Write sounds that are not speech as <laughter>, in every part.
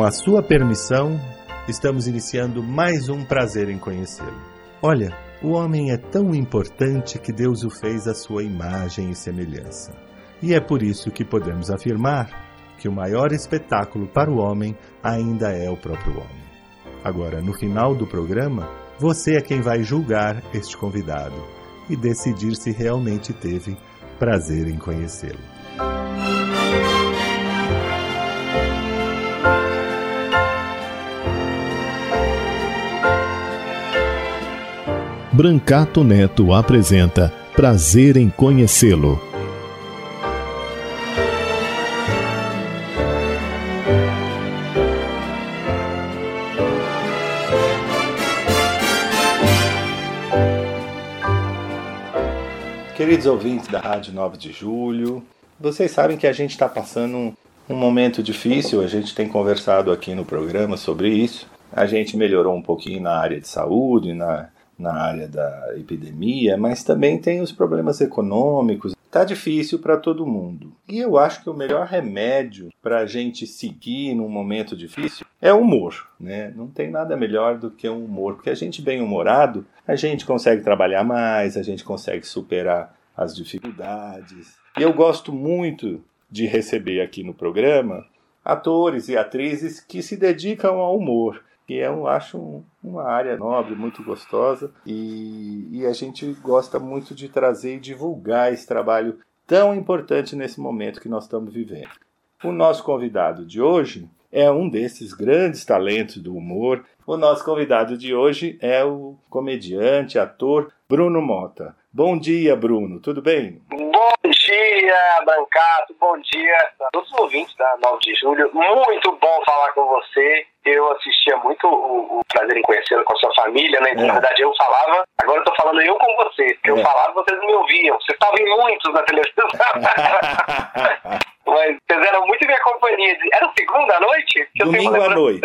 Com a sua permissão, estamos iniciando mais um prazer em conhecê-lo. Olha, o homem é tão importante que Deus o fez à sua imagem e semelhança. E é por isso que podemos afirmar que o maior espetáculo para o homem ainda é o próprio homem. Agora, no final do programa, você é quem vai julgar este convidado e decidir se realmente teve prazer em conhecê-lo. Brancato Neto apresenta Prazer em Conhecê-lo. Queridos ouvintes da Rádio 9 de Julho, vocês sabem que a gente está passando um, um momento difícil, a gente tem conversado aqui no programa sobre isso. A gente melhorou um pouquinho na área de saúde, na, na área da epidemia, mas também tem os problemas econômicos. Tá difícil para todo mundo. E eu acho que o melhor remédio para a gente seguir num momento difícil é o humor, né? Não tem nada melhor do que o humor, porque a gente bem humorado, a gente consegue trabalhar mais, a gente consegue superar as dificuldades. E eu gosto muito de receber aqui no programa atores e atrizes que se dedicam ao humor que eu acho um, uma área nobre, muito gostosa, e, e a gente gosta muito de trazer e divulgar esse trabalho tão importante nesse momento que nós estamos vivendo. O nosso convidado de hoje é um desses grandes talentos do humor. O nosso convidado de hoje é o comediante, ator Bruno Mota. Bom dia, Bruno. Tudo bem? Bom dia, Brancato. Bom dia a todos os ouvintes da 9 de julho. Muito bom falar com você. Eu assistia muito o, o Prazer em Conhecê-lo com a sua família, né? É. Na verdade, eu falava, agora eu tô falando eu com vocês. Porque é. eu falava, vocês não me ouviam. Vocês estavam em muitos na televisão. <laughs> Mas vocês eram muito minha companhia. Era segunda à noite? Domingo à noite.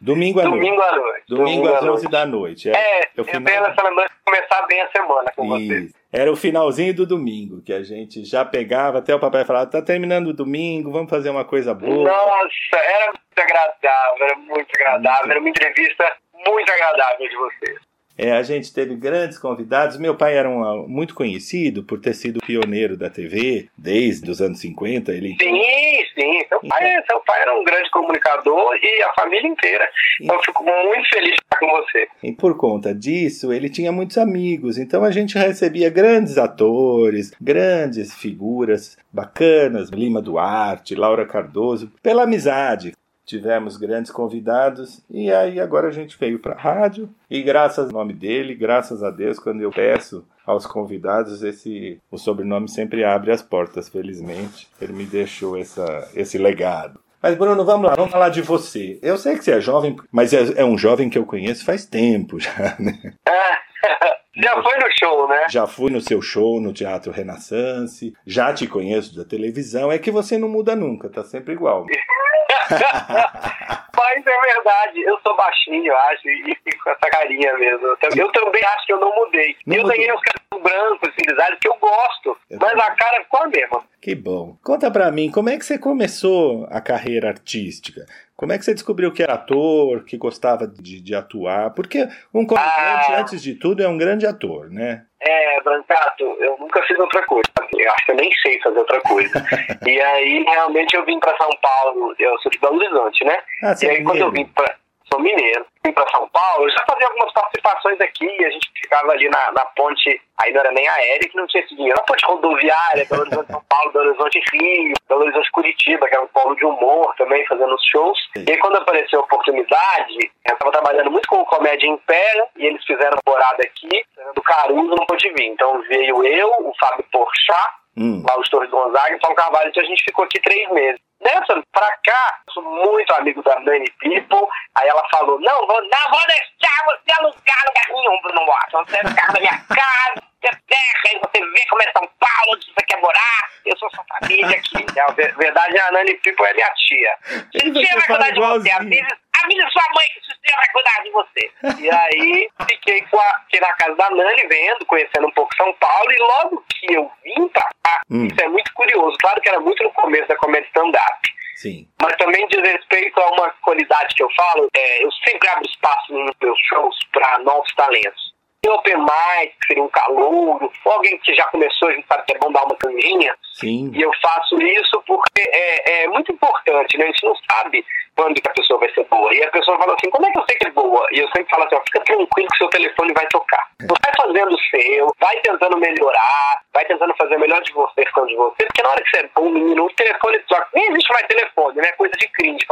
Domingo à noite. Domingo à noite. Domingo às 11 da noite. É, é eu final... tenho essa lembrança de começar bem a semana com Isso. vocês. Era o finalzinho do domingo, que a gente já pegava, até o papai falava, tá terminando o domingo, vamos fazer uma coisa boa. Nossa, era agradável, era muito agradável, era uma entrevista muito agradável de vocês. É, a gente teve grandes convidados. Meu pai era um, muito conhecido por ter sido pioneiro da TV desde os anos 50. Ele... Sim, sim. Seu pai, então... seu pai era um grande comunicador e a família inteira. Então eu fico muito feliz de estar com você. E por conta disso, ele tinha muitos amigos. Então a gente recebia grandes atores, grandes figuras bacanas, Lima Duarte, Laura Cardoso, pela amizade tivemos grandes convidados e aí agora a gente veio para a rádio e graças ao nome dele, graças a Deus, quando eu peço aos convidados, esse o sobrenome sempre abre as portas, felizmente. Ele me deixou essa, esse legado. Mas Bruno, vamos lá, vamos falar de você. Eu sei que você é jovem, mas é, é um jovem que eu conheço faz tempo já, né? <laughs> Já foi no show, né? Já fui no seu show no Teatro Renaissance, já te conheço da televisão. É que você não muda nunca, tá sempre igual. <laughs> <laughs> Mas é verdade, eu sou baixinho, acho, e fico com essa carinha mesmo. Eu também acho que eu não mudei. Não eu ganhei os caras brancos, civilizados, que eu gosto, eu mas a cara ficou a mesma. Que bom. Conta pra mim, como é que você começou a carreira artística? Como é que você descobriu que era ator, que gostava de, de atuar? Porque um comediante, ah. antes de tudo, é um grande ator, né? É, Brancato, eu nunca fiz outra coisa. Eu acho que eu nem sei fazer outra coisa. <laughs> e aí, realmente, eu vim para São Paulo. Eu sou de Belo Horizonte, né? Ah, e aí, é quando eu vim para sou mineiro, vim para São Paulo, eu já fazia algumas participações aqui, a gente ficava ali na, na ponte, aí não era nem aérea, que não tinha esse dinheiro, na ponte rodoviária, Belo Horizonte São Paulo, Belo Horizonte Rio, Belo Horizonte Curitiba, que era um polo de humor também, fazendo os shows. E aí quando apareceu a oportunidade, eu estava trabalhando muito com Comédia em Pé, e eles fizeram morada aqui, do Caruso não pôde vir. Então veio eu, o Fábio Porchat, hum. lá os Torres Gonzaga e Paulo Carvalho, então a gente ficou aqui três meses. Nessa, pra cá, sou muito amigo da Nani People. Aí ela falou: Não, vou, não vou deixar você alugar lugar nenhum, Bruno Watson. Você é ficar na minha <laughs> casa, você terra, você vê como é São Paulo, onde você quer morar. Eu sou sua família aqui. <laughs> É, a verdade, a Nani People é minha tia. Tia vai cuidar de você. Avisa, avisa sua mãe que tia vai cuidar de você. E aí, <laughs> fiquei, com a, fiquei na casa da Nani, vendo, conhecendo um pouco São Paulo. E logo que eu vim pra cá, hum. isso é muito curioso. Claro que era muito no começo da comédia stand-up. Sim. Mas também diz respeito a uma qualidade que eu falo, é, eu sempre abro espaço nos meus shows para novos talentos. Tem open mic, que seria um calouro, ou alguém que já começou, a gente sabe que é bom dar uma canjinha. Sim. E eu faço isso porque é, é muito importante, né? A gente não sabe quando que a pessoa vai ser boa. E a pessoa fala assim, como é que eu sei que é boa? E eu sempre falo assim, ó, fica tranquilo que seu telefone vai tocar. Vai fazendo o seu, vai tentando melhorar, vai tentando fazer o melhor de você, ficando de você, porque na hora que você é bom, menino, o telefone toca. Nem existe mais telefone, né? Coisa de crime. <laughs>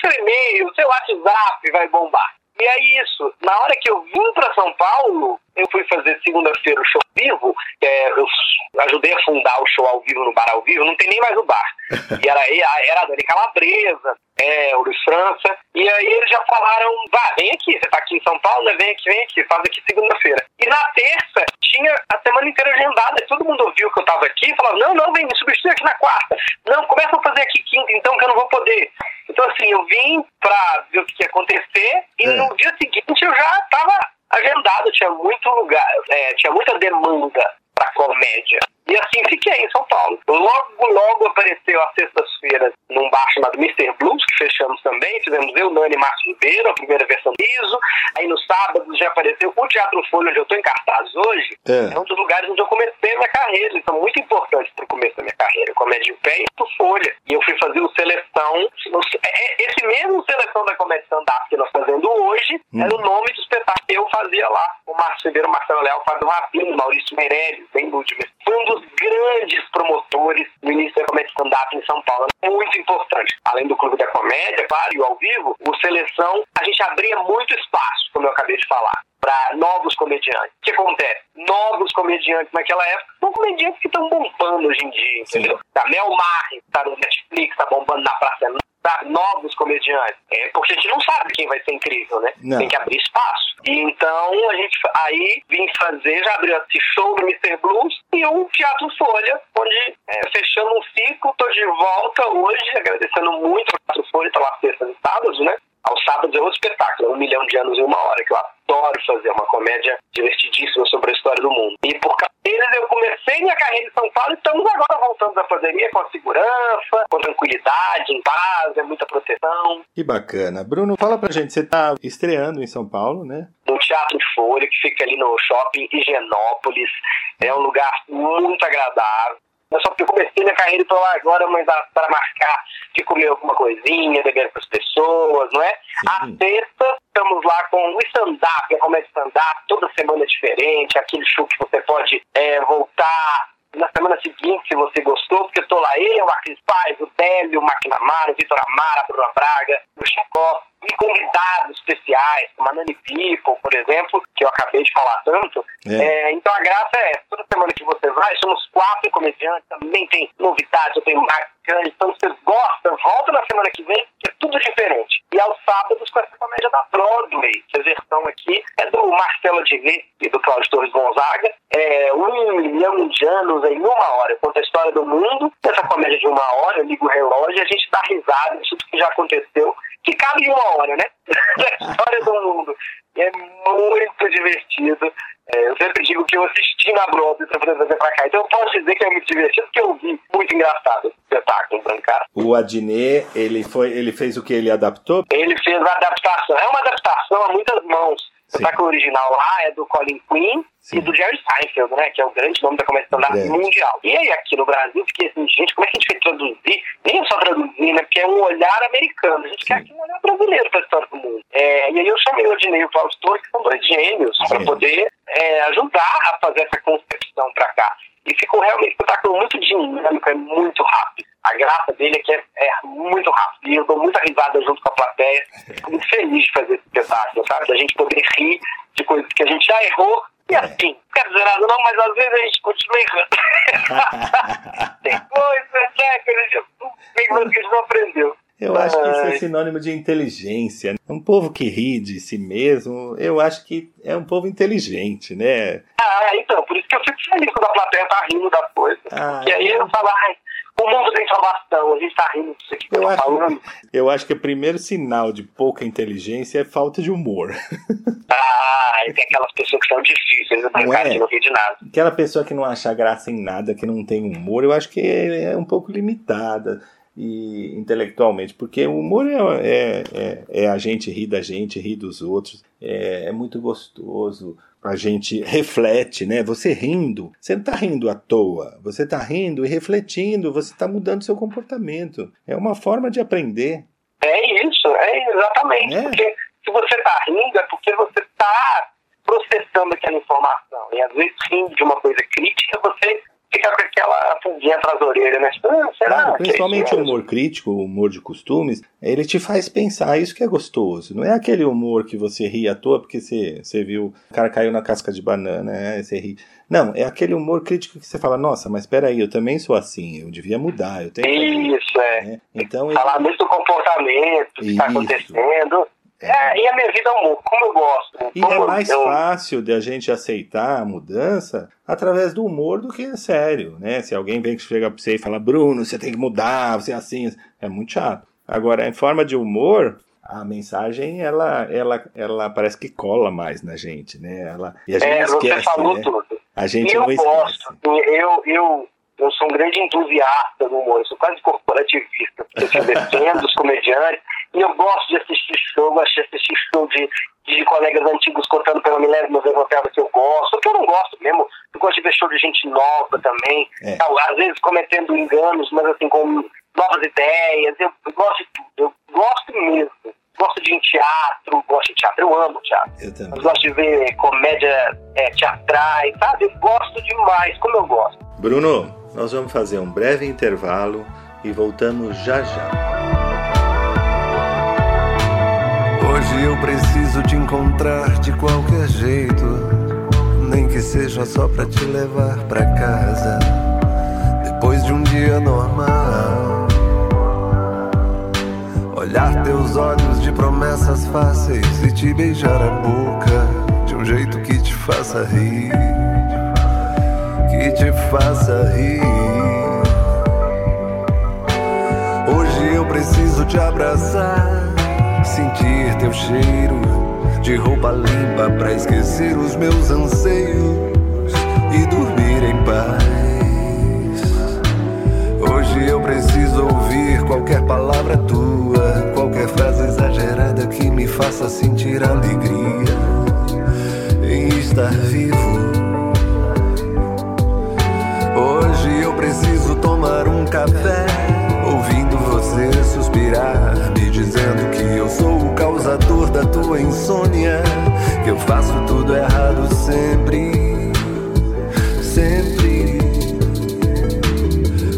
seu e-mail, seu WhatsApp vai bombar. E é isso. Na hora que eu vim para São Paulo, eu fui fazer segunda-feira o show vivo. É, eu ajudei a fundar o show ao vivo no Bar ao Vivo. Não tem nem mais o bar. <laughs> E era, era a Dani Calabresa, é, o Luiz França. E aí eles já falaram: vá, vem aqui. Você tá aqui em São Paulo, né? Vem aqui, vem aqui. Faz aqui segunda-feira. E na terça tinha a semana inteira agendada. Todo mundo ouviu que eu tava aqui e falava: não, não, vem, me substitui aqui na quarta. Não, começa a fazer aqui quinta, então, que eu não vou poder. Então, assim, eu vim pra ver o que ia acontecer e é. no dia seguinte eu já tava agendado, tinha muito lugar, é, tinha muita demanda para comédia. E assim fiquei em São Paulo. Logo, logo apareceu às sextas-feiras num bar chamado Mr. Blues, que fechamos também. Fizemos eu, Nani e Márcio Ribeiro, a primeira versão do ISO. Aí no sábado já apareceu o Teatro Folha, onde eu estou em cartaz hoje. É. é. um dos lugares onde eu comecei a minha carreira. São muito importantes para o começo da minha carreira. Comédia em pé e o Folha. E eu fui fazer o Seleção. É, esse mesmo Seleção da Comédia Stand-Up que nós fazendo hoje hum. era o nome do espetáculo que eu fazia lá. O Márcio Ribeiro, Marcelo Leal, Fábio Rabino, Maurício Meirelles, bem lúdico. Foi um dos grandes promotores do início da comédia stand-up em São Paulo. Muito importante. Além do Clube da Comédia, claro, e ao vivo, o Seleção, a gente abria muito espaço, como eu acabei de falar para novos comediantes. O que acontece? Novos comediantes naquela época são comediantes que estão bombando hoje em dia, entendeu? Sim. A Mel Marre tá no Netflix, tá bombando na Praça novos comediantes. É, porque a gente não sabe quem vai ser incrível, né? Não. Tem que abrir espaço. Então a gente aí vim fazer, já abriu esse show no Mr. Blues e o Teatro Folha, onde é, fechando um ciclo, tô de volta hoje, agradecendo muito o Teatro Folha, tá lá sexta e sábados, né? Aos sábados é outro espetáculo, é um milhão de anos em uma hora, que eu adoro fazer, uma comédia divertidíssima sobre a história do mundo. E por causa deles eu comecei minha carreira em São Paulo e estamos agora voltando à pandemia com a segurança, com tranquilidade, em paz, é muita proteção. Que bacana. Bruno, fala pra gente, você tá estreando em São Paulo, né? No Teatro Folha, que fica ali no shopping Higienópolis. É um lugar muito agradável. Eu só comecei minha carreira e tô lá agora, mas para marcar de comer alguma coisinha, beber com as pessoas, não é? Sim. A sexta, estamos lá com o stand-up, a comédia stand-up, toda semana é diferente, aquele show que você pode é, voltar na semana seguinte, se você gostou, porque eu tô lá, eu, a Cris Paz, o Délio, o McNamara, o Vitor Amara, a Bruna Braga, o Chicó, e convidados especiais, como a Nani People, por exemplo, que eu acabei de falar tanto. É. É, então a graça é essa. Toda semana que você vai, somos quatro comediantes, também tem novidades, eu tenho então vocês gostam, volta na semana que vem, que é tudo diferente. E aos sábados com essa comédia da Broadway, que a versão aqui é do Marcelo Adnet e do Cláudio Torres Gonzaga. É um milhão de anos em uma hora. Conta a história do mundo, essa comédia de uma hora, eu ligo o relógio e a gente dá risada de tudo que já aconteceu que cabe em uma hora, né? <laughs> da história do mundo. E é muito divertido. É, eu sempre digo que eu assisti na Broadway para poder trazer pra cá. Então eu posso dizer que é muito divertido, porque eu vi muito engraçado esse espetáculo Brancar. O Adnet, ele, foi, ele fez o que? Ele adaptou? Ele fez a adaptação. É uma adaptação a muitas mãos. O espetáculo original lá é do Colin Quinn Sim. e do Jerry Seinfeld, né? Que é o grande nome da comédia stand-up mundial. E aí, aqui no Brasil, fiquei assim, gente, como é que a gente vai traduzir? Nem só traduzir, né? Porque é um olhar americano. A gente Sim. quer aqui um olhar brasileiro para a história do mundo. É, e aí eu chamei o Odinei e o Cláudio Torres, que são dois gênios, para poder é, ajudar a fazer essa concepção para cá. E ficou realmente um espetáculo muito dinâmico, é muito rápido. A graça dele é que é, é, muito rápido. E eu dou muita risada junto com a plateia. Fico muito feliz de fazer esse espetáculo, sabe? Da gente poder rir de coisas que a gente já errou. E é. assim, não quero dizer nada não, mas às vezes a gente continua errando. <laughs> Tem coisas, né, que a gente, que a gente não aprendeu. Eu acho que isso é sinônimo de inteligência. Um povo que ri de si mesmo, eu acho que é um povo inteligente, né? Ah, então, por isso que eu fico feliz quando a plateia tá rindo das coisas. Ah, e aí eu falo, ai, o mundo tem salvação, a gente tá rindo disso aqui que eu, eu acho, falando. Eu acho que o primeiro sinal de pouca inteligência é falta de humor. <laughs> Ah, e tem aquelas pessoas que são difíceis, não tem cara é? que não ri de nada. Aquela pessoa que não acha graça em nada, que não tem humor, eu acho que é um pouco limitada e intelectualmente, porque o humor é, é, é, é, a gente rir da gente, rir dos outros, é, é muito gostoso a gente reflete, né? Você rindo, você não está rindo à toa, você está rindo e refletindo, você está mudando seu comportamento. É uma forma de aprender. É isso, é exatamente. É. Porque se você está rindo, é porque você está processando aquela informação. E às vezes rindo de uma coisa crítica, você fica com aquela pulguinha atrás da orelha, né? Ah, será? Claro, principalmente o humor crítico, o humor de costumes, ele te faz pensar, isso que é gostoso. Não é aquele humor que você ri à toa porque você, você viu o cara caiu na casca de banana, né? Você ri. Não, é aquele humor crítico que você fala, nossa, mas peraí, eu também sou assim, eu devia mudar, eu tenho Isso, é. Né? Então, Falar ele... muito do comportamento, que está acontecendo. É. e a minha vida é humor, como eu gosto. E é mais eu... fácil de a gente aceitar a mudança através do humor do que é sério, né? Se alguém vem que chega pra você e fala, Bruno, você tem que mudar, você é assim, é muito chato. Agora, em forma de humor, a mensagem ela, ela, ela parece que cola mais na gente, né? Ela, e a gente é, esquece, você falou né? tudo. A gente eu não gosto, eu, eu, eu sou um grande entusiasta do humor, eu sou quase corporativista, eu defendo os comediantes, e eu gosto de assistir show, gosto de assistir show de, de colegas antigos contando pela milésima uma piada que eu gosto, que eu não gosto mesmo, eu gosto de ver show de gente nova também, é. às vezes cometendo enganos, mas assim, com novas ideias, eu, eu gosto de tudo, eu gosto mesmo. Gosto de ir em teatro, gosto de teatro, eu amo teatro. Eu também. Gosto de ver comédia é, teatrais, sabe? Eu gosto demais, como eu gosto. Bruno, nós vamos fazer um breve intervalo e voltamos já já. Hoje eu preciso te encontrar de qualquer jeito, nem que seja só pra te levar pra casa. Depois de um dia normal, olhar teus olhos de promessas fáceis e te beijar a boca de um jeito que te faça rir que te faça rir. Hoje eu preciso te abraçar, sentir teu cheiro de roupa limpa pra esquecer os meus anseios e dormir em paz. Hoje eu preciso ouvir qualquer palavra tua, qualquer frase exagerada que me faça sentir alegria em estar vivo. Tomar um café, ouvindo você suspirar, me dizendo que eu sou o causador da tua insônia, que eu faço tudo errado sempre, sempre.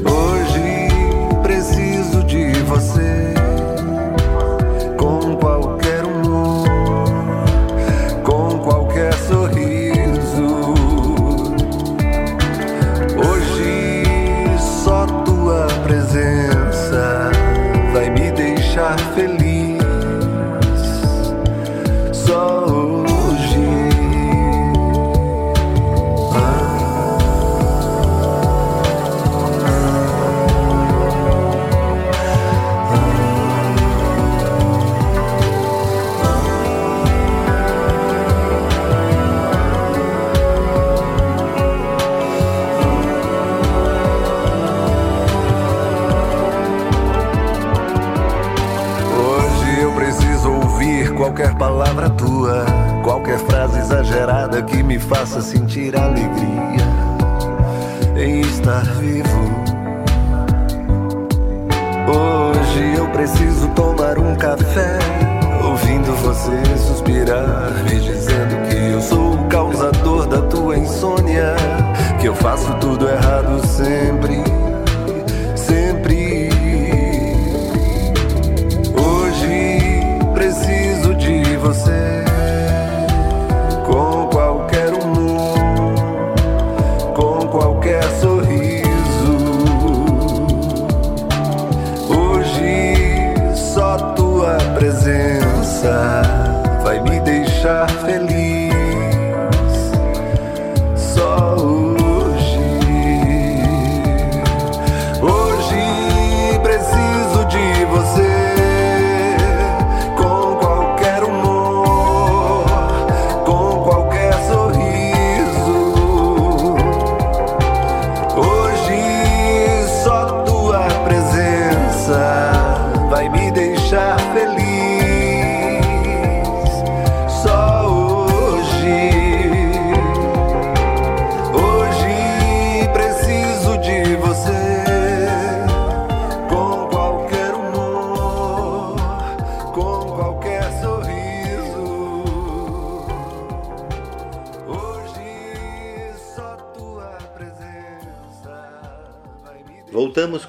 Hoje preciso de você. Que me faça sentir alegria em estar vivo. Hoje eu preciso tomar um café, ouvindo você suspirar, me dizendo que eu sou o causador da tua insônia, que eu faço tudo errado sempre.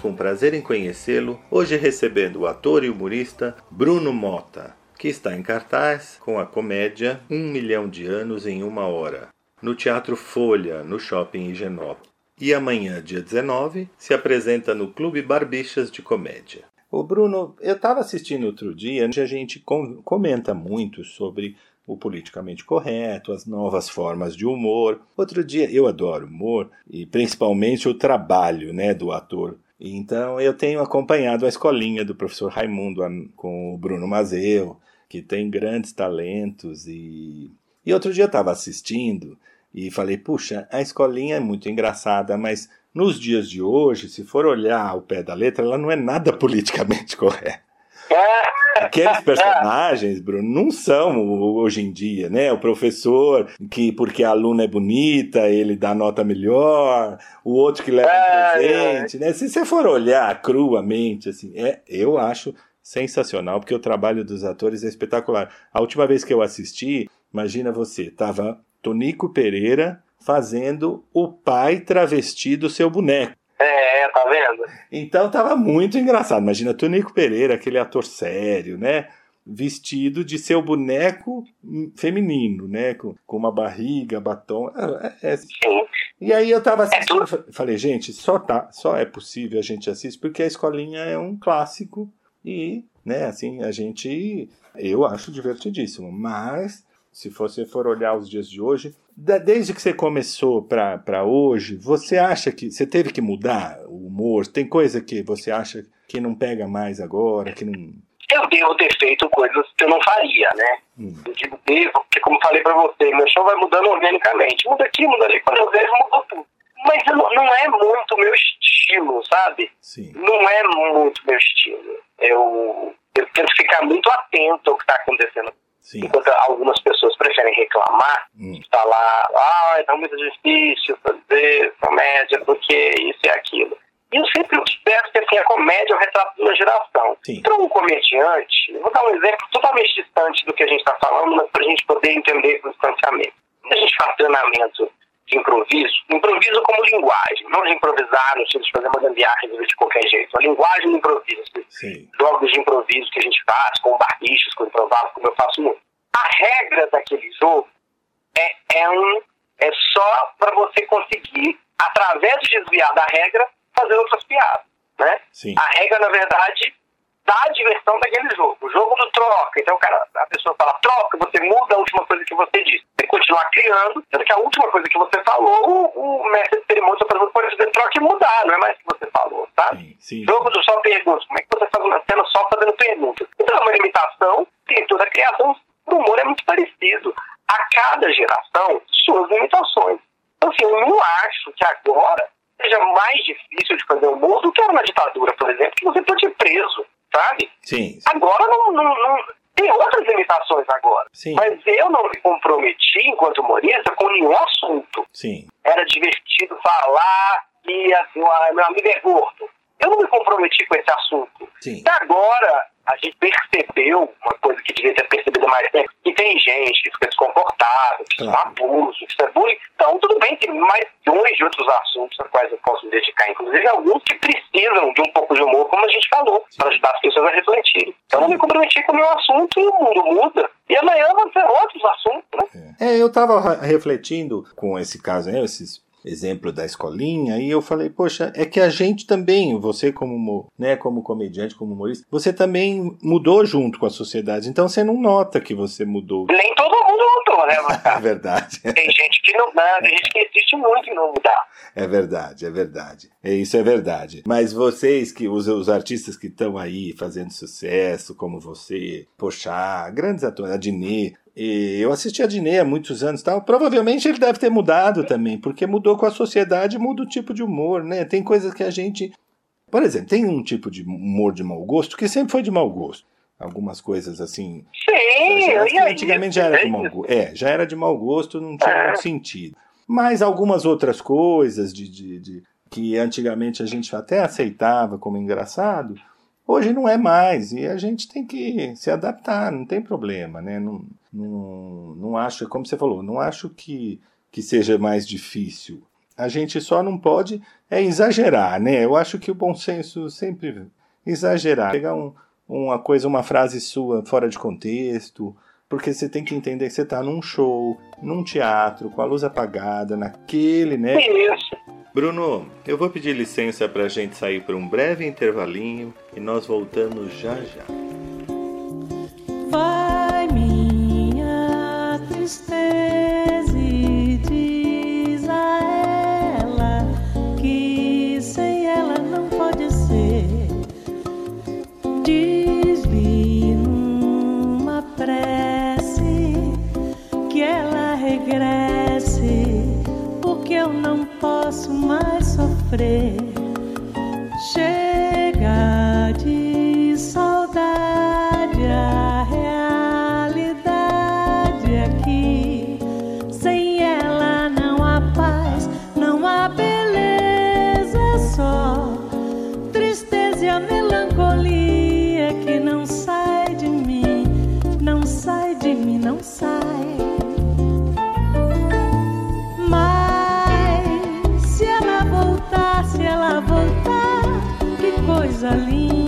Com prazer em conhecê-lo, hoje recebendo o ator e humorista Bruno Mota, que está em cartaz com a comédia Um Milhão de Anos em Uma Hora, no Teatro Folha, no Shopping Higienópolis. E amanhã, dia 19, se apresenta no Clube Barbixas de Comédia. O Bruno, eu estava assistindo outro dia, a gente comenta muito sobre o politicamente correto, as novas formas de humor. Outro dia, eu adoro humor e principalmente o trabalho né, do ator. Então eu tenho acompanhado a escolinha do professor Raimundo com o Bruno Mazeu, que tem grandes talentos. E, e outro dia eu estava assistindo e falei, puxa, a escolinha é muito engraçada, mas nos dias de hoje, se for olhar ao pé da letra, ela não é nada <laughs> politicamente correta. <laughs> Aqueles personagens, Bruno, não são hoje em dia, né? O professor que, porque a aluna é bonita, ele dá nota melhor, o outro que leva um presente, né? Se você for olhar cruamente, assim, é, eu acho sensacional, porque o trabalho dos atores é espetacular. A última vez que eu assisti, imagina você, tava Tonico Pereira fazendo o pai travesti do seu boneco. É, tá vendo? Então tava muito engraçado. Imagina Tonico Pereira, aquele ator sério, né? Vestido de seu boneco feminino, né? Com, com uma barriga, batom. É, é. E aí eu tava assistindo, falei, gente, só tá, só é possível a gente assistir porque a escolinha é um clássico e, né, assim, a gente eu acho divertidíssimo, mas se você for olhar os dias de hoje, desde que você começou para hoje, você acha que você teve que mudar o humor? Tem coisa que você acha que não pega mais agora, que não eu devo ter feito coisas que eu não faria, né? Hum. Eu digo devo, porque como falei pra você, meu show vai mudando organicamente. Muda aqui, muda ali, quando eu vejo, mudou tudo. Mas não, não é muito meu estilo, sabe? Sim. Não é muito meu estilo. Eu, eu tento ficar muito atento ao que está acontecendo Sim. Enquanto algumas pessoas preferem reclamar, hum. falar, ah, é muito difícil fazer comédia, porque isso e aquilo. E eu sempre observo que assim, a comédia é o retrato de uma geração. Para um comediante, vou dar um exemplo totalmente distante do que a gente está falando, mas para a gente poder entender com distanciamento. Quando a gente faz treinamento de improviso, improviso como linguagem, não de improvisar no sentido de fazer uma gambiarra de qualquer jeito, a linguagem do improviso, Sim. jogos de improviso que a gente faz, com barbichos, com improvável, como eu faço muito. A regra daquele jogo é, é, um, é só para você conseguir, através de desviar da regra, fazer outras piadas. Né? Sim. A regra, na verdade, dá a diversão daquele jogo. O jogo do troca. Então, cara, a pessoa fala troca, você muda a última coisa que você disse. Você continuar criando, sendo que a última coisa que você falou, o, o mestre de cerimônia pode fazer troca e mudar, não é mais o que você falou, tá? Sim, sim. Jogo do só perguntas. Como é que você faz uma cena só fazendo perguntas? Então, é uma limitação, tem toda a criação. O humor é muito parecido. A cada geração, suas limitações. Então, assim, eu não acho que agora seja mais difícil de fazer humor do que era na ditadura, por exemplo, que você pode ir preso sabe? Sim. Agora não, não, não, tem outras limitações agora. Sim. Mas eu não me comprometi, enquanto humorista, com nenhum assunto. Sim. Era divertido falar que assim, meu amigo é gordo. Eu não me comprometi com esse assunto. Sim. E agora, a gente percebeu uma coisa que devia ter percebido mais tempo, que tem gente que fica descomportável, que claro. é abuso, que isso é bullying. Então, tudo bem, tem mais milhões de outros assuntos aos quais eu posso me dedicar, inclusive alguns que precisam de um pouco de humor, como a gente falou, para ajudar as pessoas a refletirem. Então, eu me comprometi com o meu assunto e o mundo muda. E amanhã vão ser outros assuntos, né? É, eu estava refletindo com esse caso, né, esses exemplo da escolinha, e eu falei, poxa, é que a gente também, você como, né, como comediante, como humorista, você também mudou junto com a sociedade, então você não nota que você mudou. Nem todo mundo mudou, né, <laughs> É verdade. Tem gente não, né, tem gente que existe muito em não mudar. É verdade, é verdade. É, isso é verdade. Mas vocês, que os, os artistas que estão aí fazendo sucesso, como você, poxa, grandes atores, a Dinê, e eu assisti a Dinê há muitos anos tal. Provavelmente ele deve ter mudado também, porque mudou com a sociedade, muda o tipo de humor, né? Tem coisas que a gente. Por exemplo, tem um tipo de humor de mau gosto que sempre foi de mau gosto. Algumas coisas assim. Sim, já, que antigamente já era de mau gosto. É, já era de mau gosto, não tinha muito sentido. Mas algumas outras coisas de, de, de que antigamente a gente até aceitava como engraçado, hoje não é mais. E a gente tem que se adaptar, não tem problema, né? Não, não, não acho, como você falou, não acho que, que seja mais difícil. A gente só não pode é exagerar, né? Eu acho que o bom senso sempre exagerar, pegar um, uma coisa, uma frase sua fora de contexto, porque você tem que entender que você está num show, num teatro, com a luz apagada, naquele, né? Isso. Bruno, eu vou pedir licença para a gente sair por um breve intervalinho e nós voltamos já já. Vai minha tristeza e diz a ela que sem ela não pode ser. Diz-lhe posso mais sofrer. Chega coisa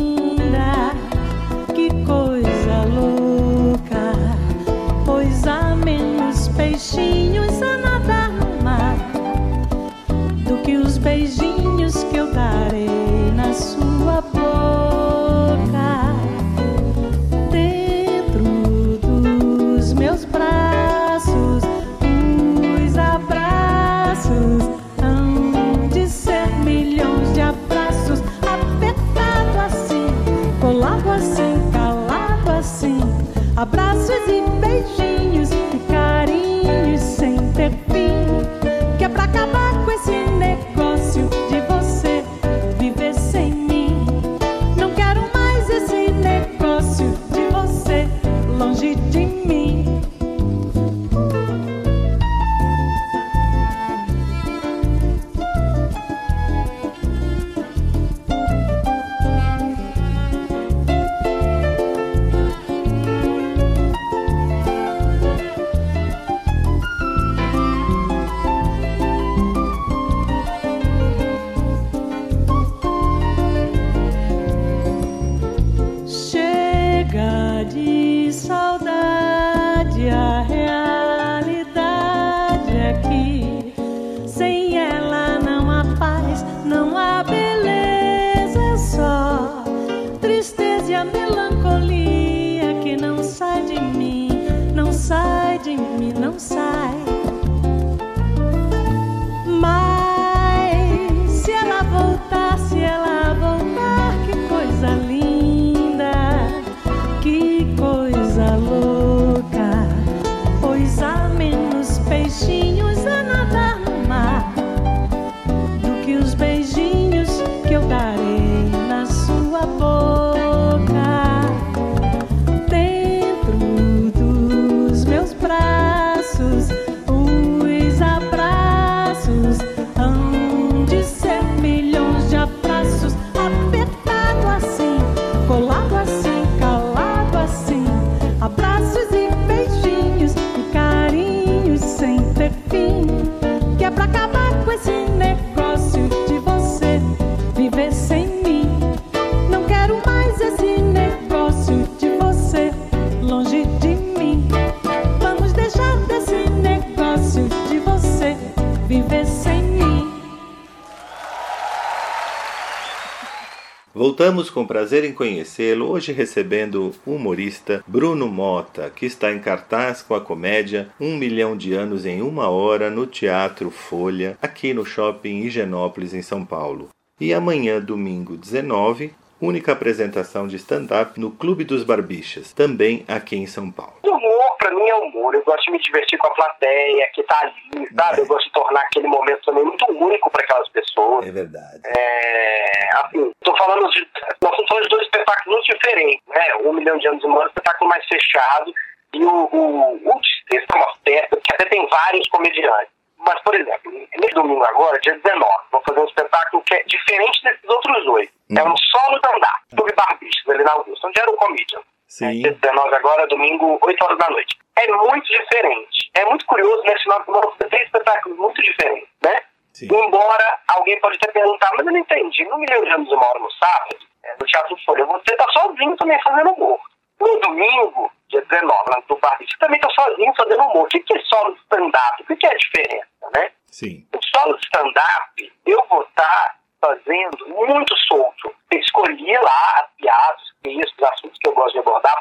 Voltamos com prazer em conhecê-lo, hoje recebendo o humorista Bruno Mota, que está em cartaz com a comédia Um Milhão de Anos em Uma Hora no Teatro Folha, aqui no Shopping Higienópolis, em São Paulo. E amanhã, domingo 19, única apresentação de stand-up no Clube dos Barbichas, também aqui em São Paulo. Humor, pra mim, é humor. Eu gosto de me divertir com a plateia que tá ali, sabe? Eu gosto de tornar aquele momento também muito único para aquelas pessoas. É verdade. É, assim, tô falando de. Nós estamos falando de dois espetáculos muito diferentes, né? Um milhão de anos de humano, um espetáculo mais fechado, e o, o, o é uma festa que até tem vários comediantes. Mas, por exemplo, nesse domingo agora, dia 19, vou fazer um espetáculo que é diferente desses outros dois. É um solo de andar, sobre barbichos, ali na Augusta, onde era o comedian. Sim. Dia 19 agora, domingo, 8 horas da noite. É muito diferente. É muito curioso, nesse final de semana você tem espetáculos muito diferentes, né? Sim. Embora alguém pode até perguntar, mas eu não entendi, no Milhão de Anos Uma Hora no sábado, é, no Teatro Folha, você tá sozinho também fazendo humor. No domingo, dia 19, lá no você também tá sozinho fazendo humor. O que que é solo stand-up? O que que é a diferença, né? Sim. O solo stand-up, eu vou estar fazendo muito solto. Eu escolhi lá as piadas, os textos, assuntos que eu gosto de abordar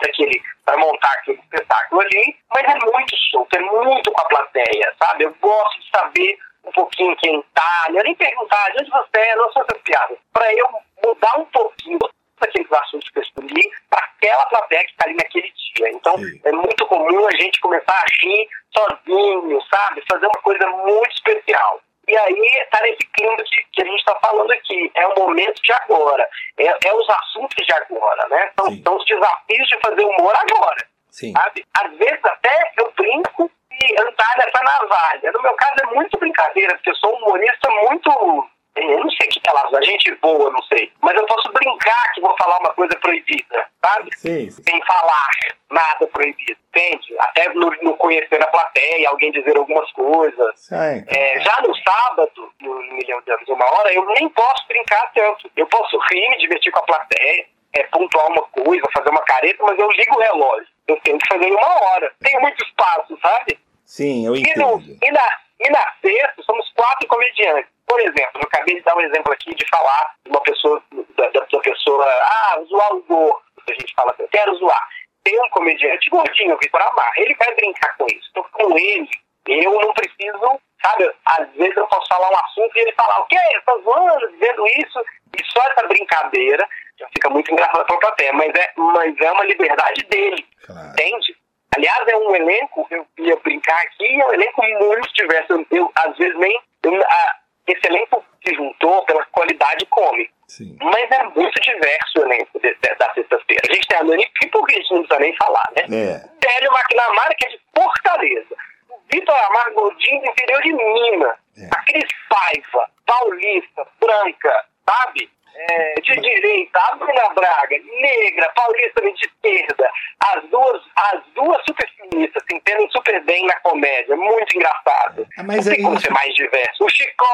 para montar aquele espetáculo ali, mas é muito solto, é muito com a plateia, sabe? Eu gosto de saber um pouquinho quem tá, é nem perguntar de onde você é, não são essas piadas, para eu mudar um pouquinho aqueles assuntos que eu escolhi para aquela plateia que está ali naquele dia. Então, Sim. é muito comum a gente começar a rir sozinho, sabe? Fazer uma coisa muito especial. E aí tá nesse clima que, que a gente está falando aqui. É o momento de agora. É, é os assuntos de agora, né? São, Sim. são os desafios de fazer humor agora, Sim. sabe? Às vezes até eu brinco e andar nessa navalha. No meu caso é muito brincadeira, porque eu sou um humorista muito... Eu não sei o que palavras, a gente boa, não sei. Mas eu posso brincar que vou falar uma coisa proibida, sabe? Sim. sem falar nada proibido, entende? Até no, no conhecer a plateia, alguém dizer algumas coisas. Sim. É, já no sábado, no Milhão de Anos Uma Hora, eu nem posso brincar tanto. Eu posso rir, me divertir com a plateia, é, pontuar uma coisa, fazer uma careta, mas eu ligo o relógio. Eu tenho que fazer em uma hora. Tem muito espaço, sabe? Sim, eu E, no, entendo. e, na, e na sexta, somos quatro comediantes. Por exemplo, eu acabei de dar um exemplo aqui de falar de uma pessoa, da, da, pessoa, ah, zoar o gordo. A gente fala assim, eu quero zoar. Tem um comediante gordinho, Vitor Amar, ele vai brincar com isso. Então, com ele, eu não preciso, sabe, às vezes eu posso falar um assunto e ele falar, o quê? Tá zoando, dizendo isso? E só essa brincadeira já fica muito engraçada pra plateia, mas é, mas é uma liberdade dele. Claro. Entende? Aliás, é um elenco, eu ia brincar aqui, é um elenco muito diverso. Eu, eu, às vezes, nem. eu- a- esse elenco se juntou pela qualidade cômica. Sim. Mas é muito diverso o elenco de- de- da sexta-feira. A gente tem a Nani Pipo, que a gente não precisa nem falar, né? É. Télio McNamara, que é de Fortaleza. O Vitor Amar Godinho, do interior de Minas. É. A Cris Paiva, paulista, branca, sabe? É, de direita, a Bruna Braga, negra, paulista de esquerda. As duas, as duas super feministas se entendem super bem na comédia. Muito engraçado. Ah, mas Não tem é como ser mais diverso. O Chicó,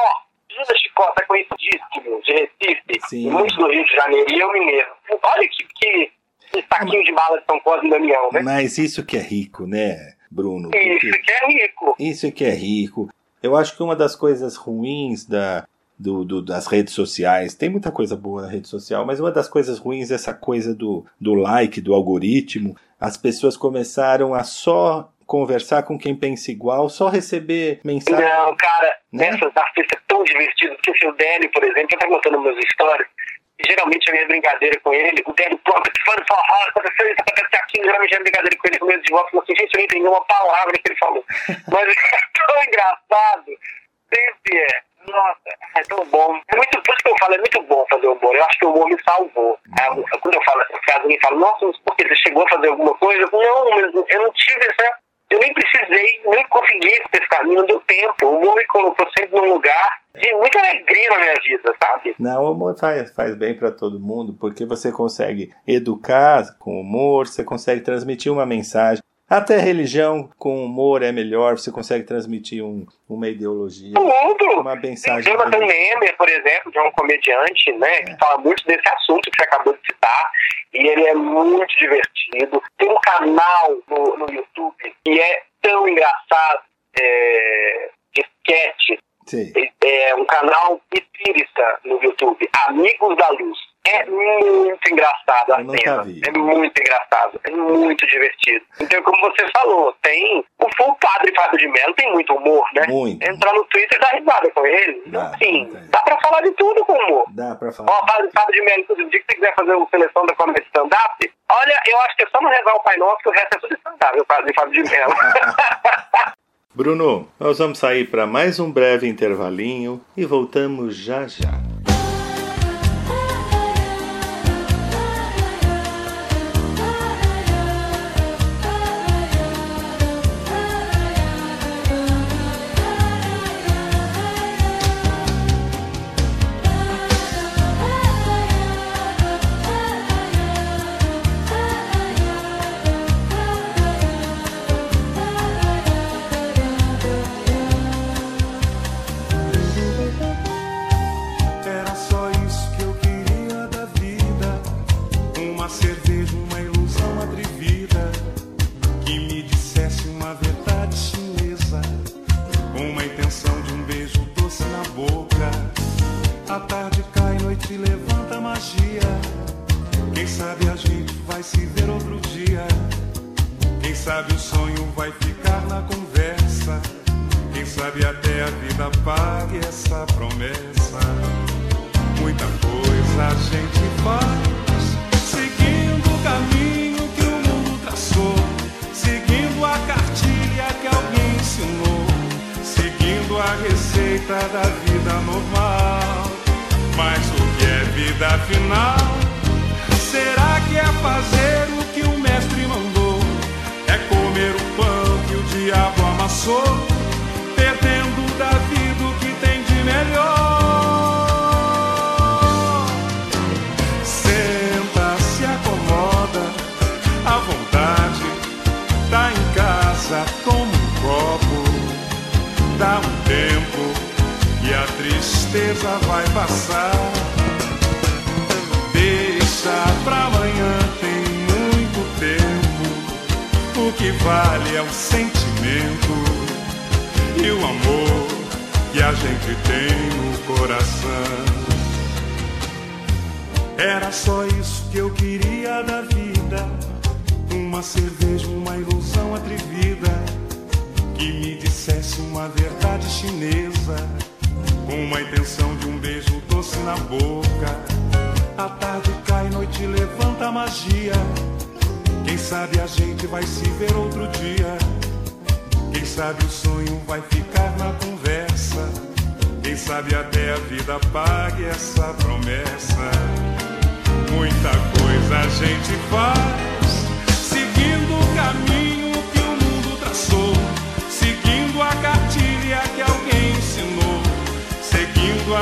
Júlia Chicó, tá conhecidíssimo, de Recife. Sim. Muitos do Rio de Janeiro. E eu mineiro. Olha que, que, que saquinho de bala de São Cosme e Damião, né? Mas isso que é rico, né, Bruno? Isso que é rico. isso que é rico. Eu acho que uma das coisas ruins da, do, do- das redes sociais, tem muita coisa boa na rede social, mas uma das coisas ruins é essa coisa do, do like, do algoritmo. As pessoas começaram a só conversar com quem pensa igual, só receber mensagem. Não, cara, Né? essas artistas é tão divertidas. Porque se o Délio, por exemplo, eu tava contando meus histórias, e geralmente a minha brincadeira com ele, o Délio, pô, de forró, aconteceu isso, aconteceu aquilo, geralmente a minha brincadeira com ele, com medo de volta, falou assim, gente, eu não entendi uma palavra que ele falou. <laughs> Mas é tão engraçado, sempre é. Nossa, é tão bom. É muito, por isso que eu falo, é muito bom fazer humor. Eu acho que o humor me salvou. É, quando eu falo essas frases, alguém fala, nossa, mas por que você chegou a fazer alguma coisa? Eu não, mas eu não tive essa. Eu nem precisei, nem consegui esse caminho, não deu tempo. O humor me colocou sempre num lugar de muita alegria na minha vida, sabe? Não, o humor faz, faz bem para todo mundo, porque você consegue educar com humor, você consegue transmitir uma mensagem. Até religião com humor é melhor, você consegue transmitir um- uma ideologia, Tudo! uma Tem mensagem. Jonathan Nemer, por exemplo, é um comediante, né, que fala muito desse assunto que você acabou de citar, e ele é muito divertido. Tem um canal no, no YouTube que é tão engraçado, é, de sketch, Sim. é um canal espírita no YouTube, Amigos da Luz. É muito engraçado a cena. É muito engraçado. É muito divertido. Então, como você falou, tem. O, o Padre Fábio de Mello tem muito humor, né? Muito. Entrar no Twitter e dar risada com ele. Dá, Sim, dá. pra falar de tudo com humor. Dá pra Ó, falar. Padre Fábio de Mello, inclusive, o dia que você quiser fazer uma seleção da comédia stand-up, olha, eu acho que é só não rezar o Pai Nosso que o resto é tudo stand-up, o Padre Fábio de Mello. <laughs> Bruno, nós vamos sair para mais um breve intervalinho e voltamos já já. Casa, toma um copo, dá um tempo e a tristeza vai passar. Deixa pra amanhã, tem muito tempo. O que vale é o sentimento e o amor que a gente tem no coração. Era só isso que eu queria da vida. Uma cerveja, uma ilusão atrevida. Que me dissesse uma verdade chinesa. Com uma intenção de um beijo doce na boca. A tarde cai, noite levanta a magia. Quem sabe a gente vai se ver outro dia. Quem sabe o sonho vai ficar na conversa. Quem sabe até a vida pague essa promessa. Muita coisa a gente faz,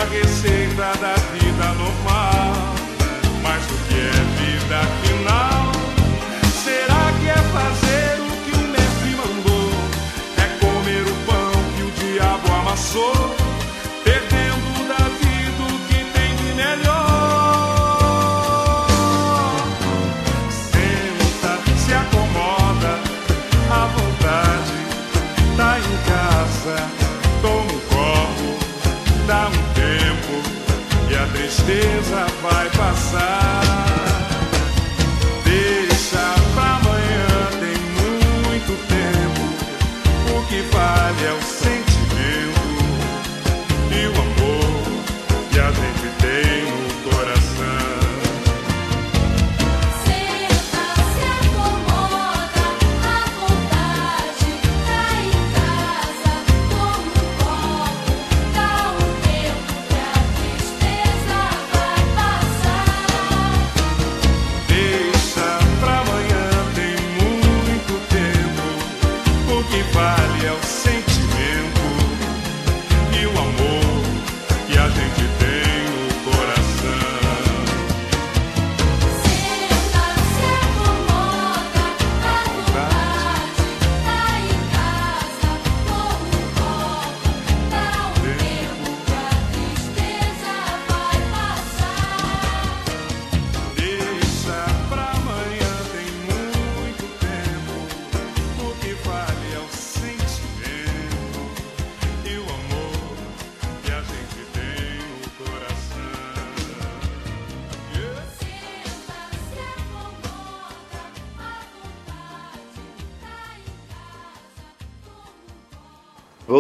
receita da vida normal. Mas o que é vida afinal? Tristeza vai passar.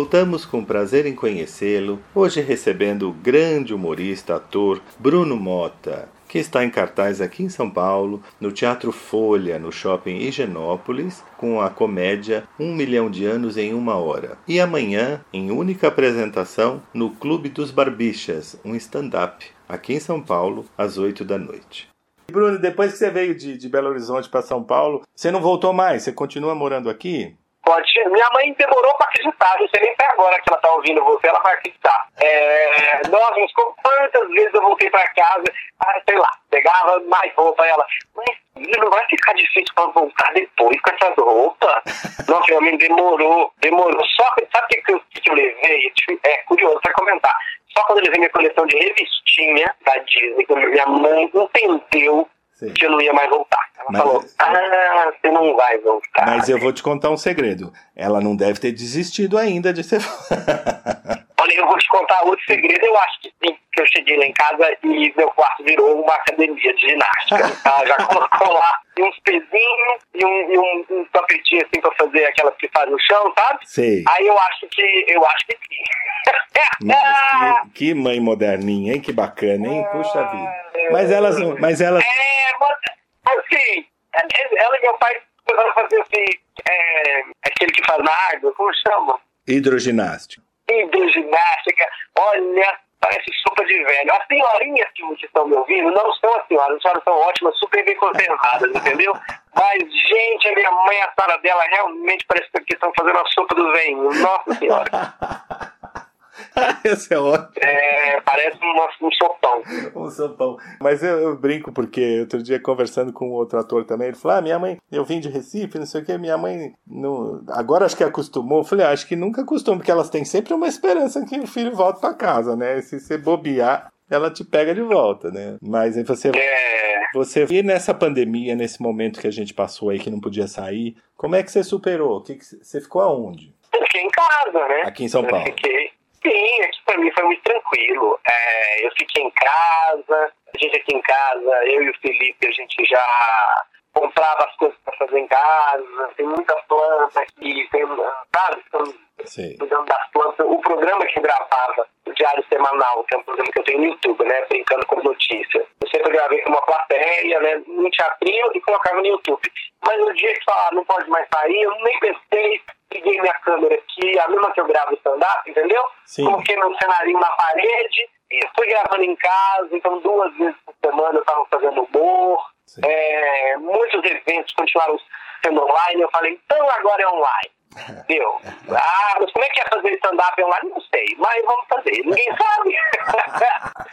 Voltamos com prazer em conhecê-lo, hoje recebendo o grande humorista, ator Bruno Mota, que está em cartaz aqui em São Paulo, no Teatro Folha, no Shopping Higienópolis, com a comédia Um Milhão de Anos em Uma Hora. E amanhã, em única apresentação, no Clube dos Barbichas, um stand-up, aqui em São Paulo, às 8 da noite. Bruno, depois que você veio de, de Belo Horizonte para São Paulo, você não voltou mais? Você continua morando aqui? Pode. Minha mãe demorou pra acreditar. Não sei nem até agora que ela tá ouvindo você, ela vai acreditar. É... Nossa, mas quantas vezes eu voltei pra casa, ah, sei lá, pegava mais roupa ela. Mas não vai ficar difícil pra voltar depois com essas roupas? <laughs> Nossa, minha mãe demorou, demorou. Só que, sabe o que, eu, que eu levei? É curioso pra comentar. Só quando eu levei minha coleção de revistinha da Disney, que minha mãe entendeu Sim. que eu não ia mais voltar. Ela Mas- falou, ah, você não vai voltar. Mas eu vou te contar um segredo. Ela não deve ter desistido ainda de ser. <laughs> Olha, eu vou te contar outro segredo, eu acho que sim, que eu cheguei lá em casa e meu quarto virou uma academia de ginástica. Ela <laughs> já colocou lá uns pezinhos e um, e um, um tapetinho assim pra fazer aquelas que faz no chão, sabe? Sei. Aí eu acho que, eu acho que sim. Mas que, <laughs> que mãe moderninha, hein? Que bacana, hein? Puxa vida. Mas elas. Mas elas. É, mas, assim, ela e meu pai começaram a fazer assim, é, aquele que faz na água, como chama? Hidroginástica. hidroginástica, olha, parece sopa de velho. As senhorinhas que estão me ouvindo não são as senhoras, as senhoras são ótimas, super bem conservadas, entendeu? Mas, gente, a minha mãe, a sala dela, realmente parece que estão fazendo a sopa do velho. Nossa senhora, <laughs> <laughs> Esse é ótimo. é, parece uma, um sopão. <laughs> Um sopão. Mas eu, eu brinco porque outro dia conversando com outro ator também, ele falou: Ah, minha mãe, eu vim de Recife, não sei o que, minha mãe. Não... Agora acho que acostumou. Eu falei: ah, Acho que nunca acostumou, porque elas têm sempre uma esperança que o filho volte pra casa, né? Se você bobear, ela te pega de volta, né? Mas aí você. É, Você e nessa pandemia, nesse momento que a gente passou aí, que não podia sair, como é que você superou? Que que você ficou aonde? eu fiquei em casa, né? Aqui em São Eu Paulo. fiquei. Sim, aqui pra mim foi muito tranquilo. É, eu fiquei em casa, a gente aqui em casa, eu e o Felipe, a gente já comprava as coisas pra fazer em casa, tem muita planta aqui, tem, sabe? Estamos Cuidando das plantas. O programa que gravava, o Diário Semanal, que é um programa que eu tenho no YouTube, né? Brincando com notícias. Eu sempre gravei com uma plateia, né? Num teatrinho e colocava no YouTube. Mas no dia que falaram, não pode mais sair, eu nem pensei, liguei minha câmera aqui, a mesma que eu gravo stand-up, entendeu? Sim. Coloquei meu cenarinho na parede e fui gravando em casa, então duas vezes por semana eu estava fazendo humor. Sim. É, muitos eventos continuaram sendo online, eu falei, então agora é online. Entendeu? Ah, mas como é que é fazer stand-up online? Não sei, mas vamos fazer. Ninguém <laughs> sabe.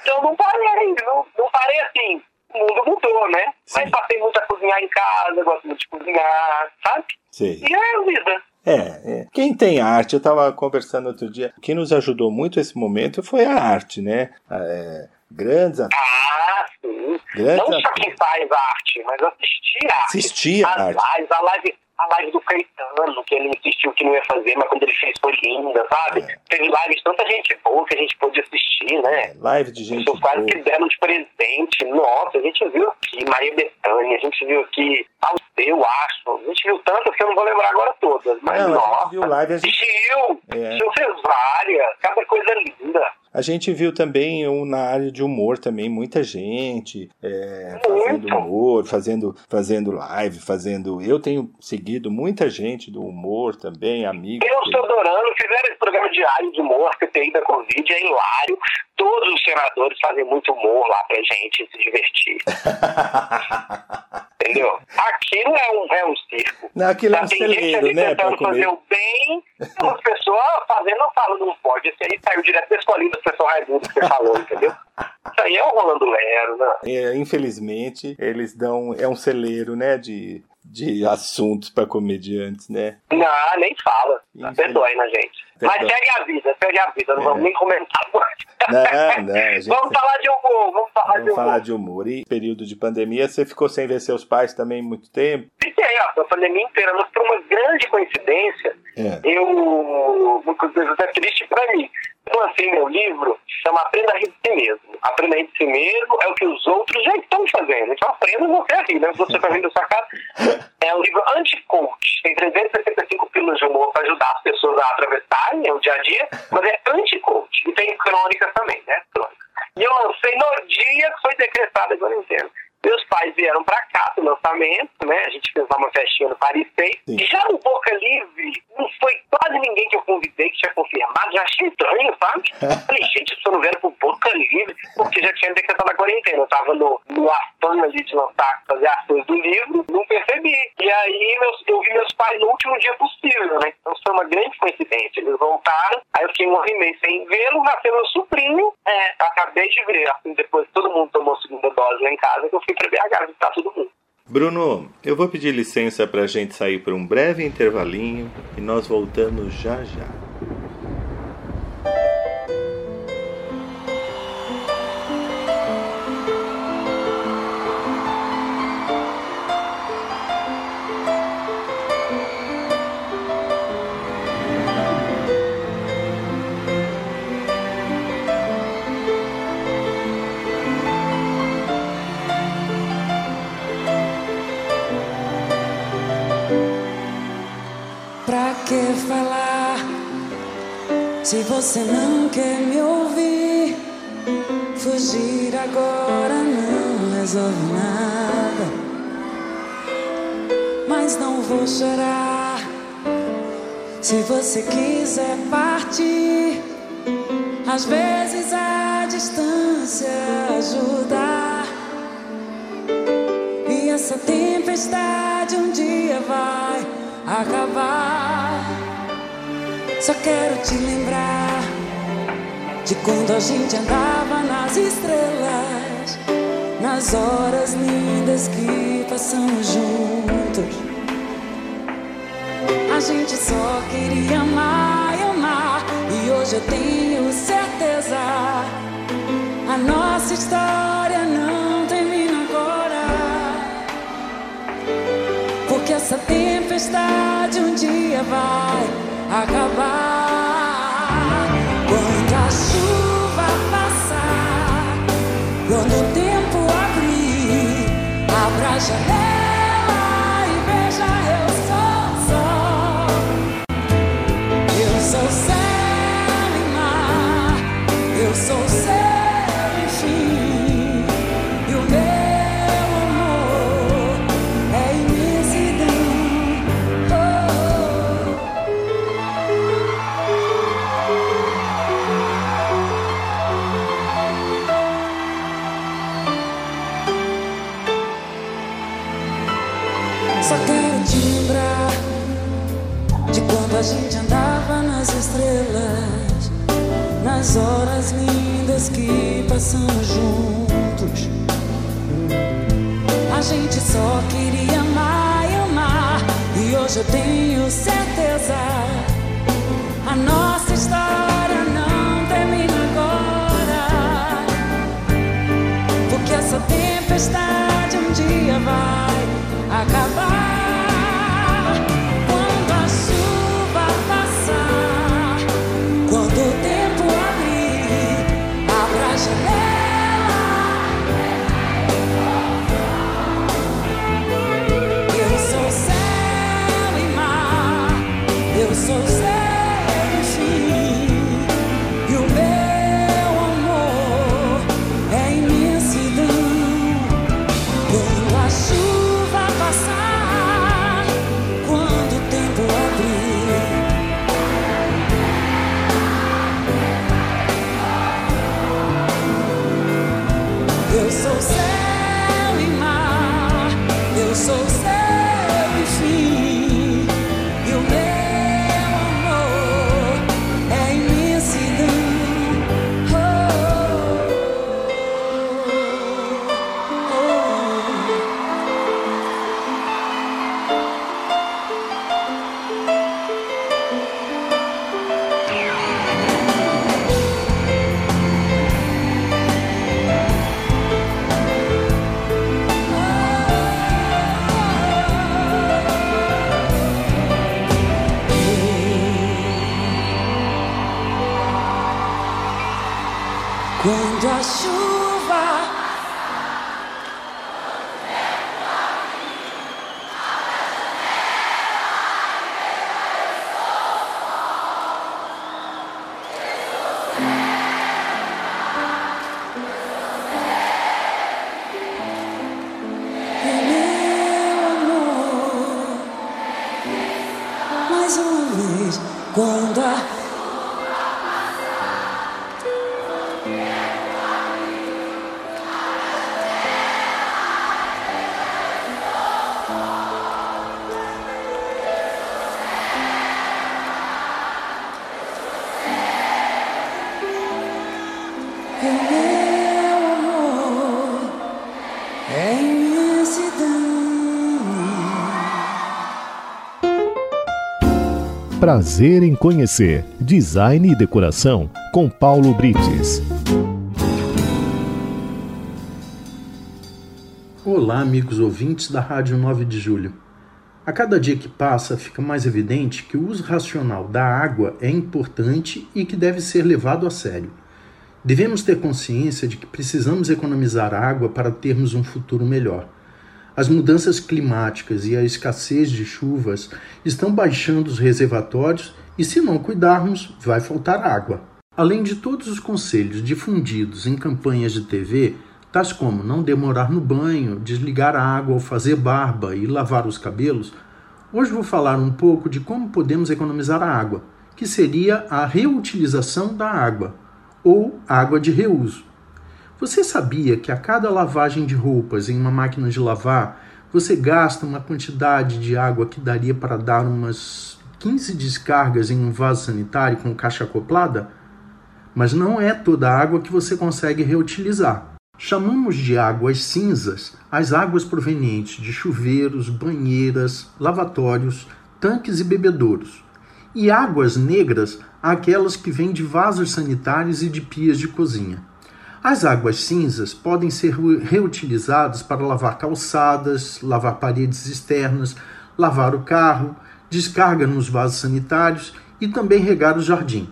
então não parei, não, não parei assim. O mundo mudou, né? Sim. Mas passei muito a cozinhar em casa, gosto muito de cozinhar, sabe? Sei. E é a vida. É, é. Quem tem arte, eu estava conversando outro dia, o que nos ajudou muito esse momento foi a arte, né? É, grandes atores. Ah, sim. Grandes Não só quem faz arte, mas assistir arte. Assistir a As arte. lives, a live, a live do Caetano, que ele insistiu que não ia fazer, mas quando ele fez foi linda, sabe? É. Teve lives de tanta gente boa que a gente pôde assistir, né? Live de gente Pessoas quase boa. que deram de presente. Nossa, a gente viu aqui Maria Bethânia, a gente viu aqui Alceu, acho. A gente viu tantas que eu não vou lembrar agora todas. Mas Não, a nossa. gente viu live, a gente, Gil! É. Gil fez várias, cada coisa linda. A gente viu também um, na área de humor também, muita gente é, fazendo humor, fazendo, fazendo live, fazendo. Eu tenho seguido muita gente do humor também, amigos. Eu estou adorando, fizeram esse programa diário de humor, CPI da Covid, é hilário. Todos os senadores fazem muito humor lá pra gente se divertir, <laughs> entendeu? Aquilo é um, é um circo. Não, aquilo é um celeiro, ali né? Tentando fazer o bem, as pessoas fazendo, falam, não pode. Esse aí saiu direto da escolinha do professor Raimundo que você falou, entendeu? Isso aí é o Rolando Lero, né? É, infelizmente, eles dão. É um celeiro, né? De, de assuntos para comediantes, né? Não, nem fala. Perdoe na gente. Mas segue a vida, segue a vida, não É. vamos nem comentar. Não, não, <laughs> gente- Vamos falar de humor, vamos falar de Vamos humor. falar de humor. E período de pandemia, você ficou sem ver seus pais também muito tempo? Fiquei, ó, a pandemia inteira, mas por uma grande coincidência, É. eu, uma coisa até triste pra mim, eu lancei meu livro, chama Aprenda a Rir de Si Mesmo. Aprenda a Rir de Si Mesmo é o que os outros já estão fazendo. Então aprenda você a rir, né? Se você tá rindo da sua casa. É um livro anti-coach. Tem 365 pílulas de humor para ajudar as pessoas a atravessarem o dia a dia, mas é anti-coach. E tem crônicas também, né? Crônicas. E eu lancei no dia que foi decretada a quarentena. Meus pais vieram pra cá pro lançamento, né? A gente fez lá uma festinha no Paris 6. Sim. E já no Boca Livre, não foi quase ninguém que eu convidei que tinha confirmado. Já achei estranho, sabe? <laughs> Falei, gente, as pessoas não vieram pro Boca Livre, porque já tinha decretado a quarentena. Eu tava no, no afã ali de lançar, fazer as coisas do livro, não percebi. E aí meus, eu vi meus pais no último dia possível, né? Então foi uma grande coincidência. Eles voltaram, aí eu fiquei um ano e meio sem vê-lo, nasceu meu sobrinho. É, acabei de ver, assim, depois todo mundo tomou a segunda dose lá em casa, que eu fui pra BH visitar todo mundo. Bruno, eu vou pedir licença para a gente sair por um breve intervalinho e nós voltamos já já. Que falar? Se você não quer me ouvir, fugir agora não resolve nada. Mas não vou chorar. Se você quiser partir, às vezes a distância ajuda. E essa tempestade um dia vai acabar. Só quero te lembrar de quando a gente andava nas estrelas, nas horas lindas que passamos juntos. A gente só queria amar e amar, e hoje eu tenho certeza. A nossa história tempestade um dia vai acabar. Quando a chuva passamos juntos. A gente só queria amar e amar, e hoje eu tenho certeza. A nossa história não termina agora. Porque essa tempestade um dia vai Prazer em conhecer Design e Decoração com Paulo Brites. Olá, amigos ouvintes da Rádio 9 de Julho. A cada dia que passa, fica mais evidente que o uso racional da água é importante e que deve ser levado a sério. Devemos ter consciência de que precisamos economizar água para termos um futuro melhor. As mudanças climáticas e a escassez de chuvas estão baixando os reservatórios e, se não cuidarmos, vai faltar água. Além de todos os conselhos difundidos em campanhas de TV, tais como não demorar no banho, desligar a água ao fazer barba e lavar os cabelos, hoje vou falar um pouco de como podemos economizar a água, que seria a reutilização da água, ou água de reuso. Você sabia que a cada lavagem de roupas em uma máquina de lavar, você gasta uma quantidade de água que daria para dar umas 15 descargas em um vaso sanitário com caixa acoplada? Mas não é toda a água que você consegue reutilizar. Chamamos de águas cinzas as águas provenientes de chuveiros, banheiras, lavatórios, tanques e bebedouros. E águas negras aquelas que vêm de vasos sanitários e de pias de cozinha. As águas cinzas podem ser reutilizadas para lavar calçadas, lavar paredes externas, lavar o carro, descarga nos vasos sanitários e também regar o jardim.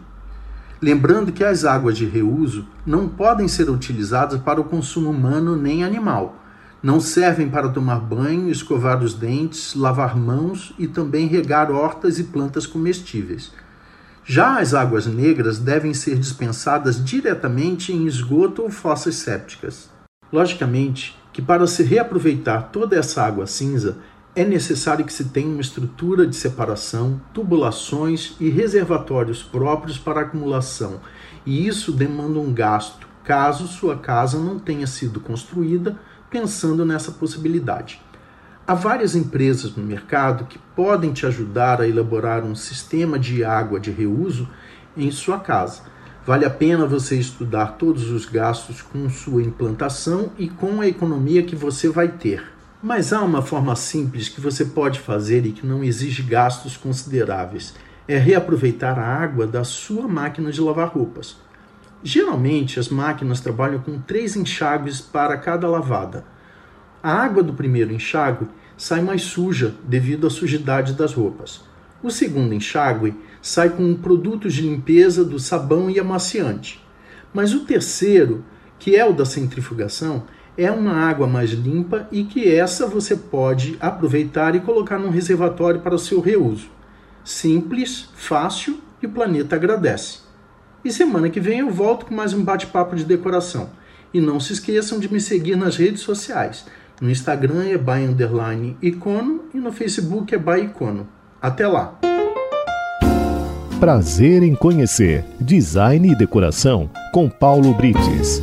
Lembrando que as águas de reuso não podem ser utilizadas para o consumo humano nem animal. Não servem para tomar banho, escovar os dentes, lavar mãos e também regar hortas e plantas comestíveis. Já as águas negras devem ser dispensadas diretamente em esgoto ou fossas sépticas. Logicamente que para se reaproveitar toda essa água cinza, é necessário que se tenha uma estrutura de separação, tubulações e reservatórios próprios para acumulação, e isso demanda um gasto, caso sua casa não tenha sido construída pensando nessa possibilidade. Há várias empresas no mercado que podem te ajudar a elaborar um sistema de água de reuso em sua casa. Vale a pena você estudar todos os gastos com sua implantação e com a economia que você vai ter. Mas há uma forma simples que você pode fazer e que não exige gastos consideráveis. É reaproveitar a água da sua máquina de lavar roupas. Geralmente, as máquinas trabalham com três enxágues para cada lavada. A água do primeiro enxágue sai mais suja devido à sujidade das roupas. O segundo enxágue sai com produtos de limpeza do sabão e amaciante. Mas o terceiro, que é o da centrifugação, é uma água mais limpa e que essa você pode aproveitar e colocar num reservatório para o seu reuso. Simples, fácil e o planeta agradece. E semana que vem eu volto com mais um bate-papo de decoração. E não se esqueçam de me seguir nas redes sociais. No Instagram é by underline icono e no Facebook é by icono. Até lá! Prazer em conhecer Design e Decoração com Paulo Brites.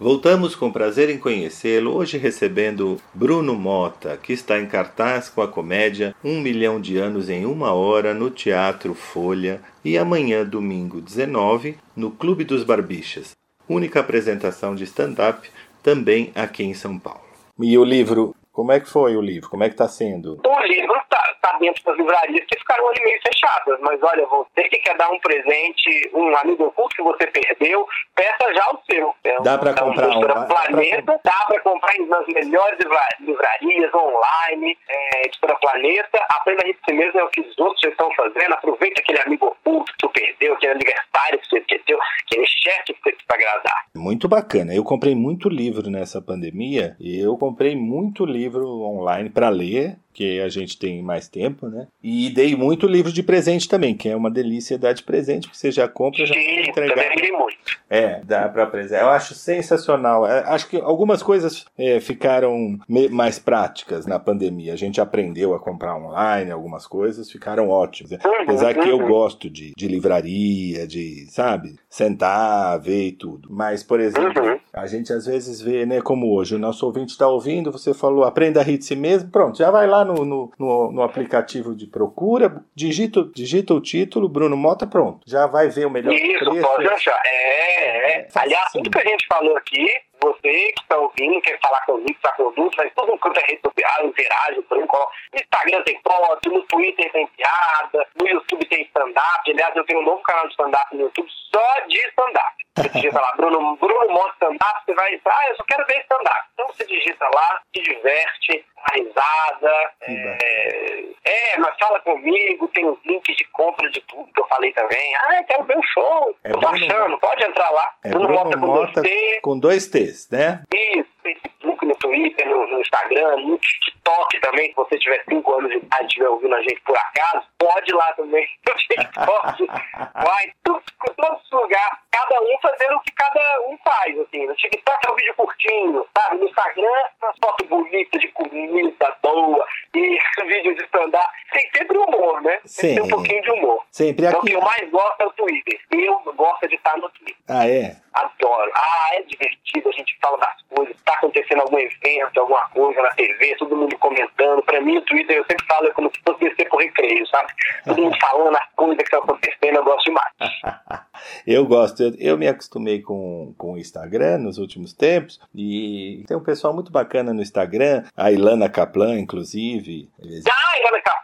Voltamos com prazer em conhecê-lo, hoje recebendo Bruno Mota, que está em cartaz com a comédia Um Milhão de Anos em Uma Hora no Teatro Folha e amanhã, domingo 19, no Clube dos Barbichas. Única apresentação de stand-up também aqui em São Paulo. E o livro, como é que foi o livro? Como é que está sendo? O livro está tá dentro das livrarias que ficaram um e meio fechadas. Mas olha, você que quer dar um presente, um amigo oculto que você perdeu, peça já o seu. É Dá pra é comprar um- dá Planeta, dá para comprar nas melhores livra- livrarias online, é, editora Planeta. Aprenda a si mesmo, é o que os outros já estão fazendo. Aproveita aquele amigo oculto que tu perdeu, aquele aniversário que você esqueceu, aquele chefe que você quis agradar. Muito bacana. Eu comprei muito livro nessa pandemia e eu comprei muito livro online para ler, que a gente tem mais tempo, né? E dei muito livro de presente também, que é uma delícia dar de presente, porque você já compra já Sim, entregar. também ri muito. É, dá pra apresentar. Eu acho sensacional. É, Acho que algumas coisas é, ficaram mais práticas na pandemia. A gente aprendeu a comprar online, algumas coisas ficaram ótimas. Apesar que eu gosto de, de livraria, de, sabe, sentar, ver e tudo. Mas, por exemplo, Uhum. A gente às vezes vê, né, como hoje, o nosso ouvinte está ouvindo, você falou, aprenda a rir de si mesmo, pronto, já vai lá no, no, no, no aplicativo de procura, digita, digita o título, Bruno Mota, pronto. Já vai ver o melhor Isso, preço. pode achar. É, é. Aliás, tudo que a gente falou aqui, você que está ouvindo, quer falar comigo, está com dúvida, mas todo mundo é rede social, interage, por exemplo, no Instagram tem foto, no Twitter tem piada, no YouTube tem stand-up. Aliás, eu tenho um novo canal de stand-up no YouTube só de stand-up. Você digita lá, Bruno, Bruno Monte Stand-up, você vai, ah, eu só quero ver stand-up. Então você digita lá, se diverte, dá risada. É, é, mas fala comigo, tem os links de compra de tudo que eu falei também. Ah, eu quero ver o show. É eu tô Bruno- achando, pode entrar lá. É Bruno Bruno Mota com Mota você. com dois T's, né? Isso, Facebook, no Twitter, no, no Instagram, no TikTok também. Se você tiver 5 anos de idade e estiver ouvindo a gente por acaso, pode ir lá também <laughs> no TikTok. Vai, tudo, todos os lugares. Cada um fazendo o que cada um faz. Assim. No TikTok é um vídeo curtinho, sabe? No Instagram, umas fotos bonitas de comida boa e <laughs> vídeos de stand-up. Tem sempre humor, né? Tem Sim. um pouquinho de humor. Sempre Então, o aqui. que eu mais gosto é o Twitter. Eu gosto de estar no Twitter. Ah, é? Adoro. Ah, é divertido, a gente fala das coisas, tá acontecendo algum evento, alguma coisa na TV, todo mundo comentando. Pra mim, o Twitter, eu sempre falo, é como se fosse descer por recreio, sabe? Todo mundo falando as coisas que estão acontecendo, eu gosto demais. <laughs> Eu gosto, eu, eu me acostumei com, com o Instagram nos últimos tempos e tem um pessoal muito bacana no Instagram, a Ilana Kaplan, inclusive. Ah, Ivana Kaplan,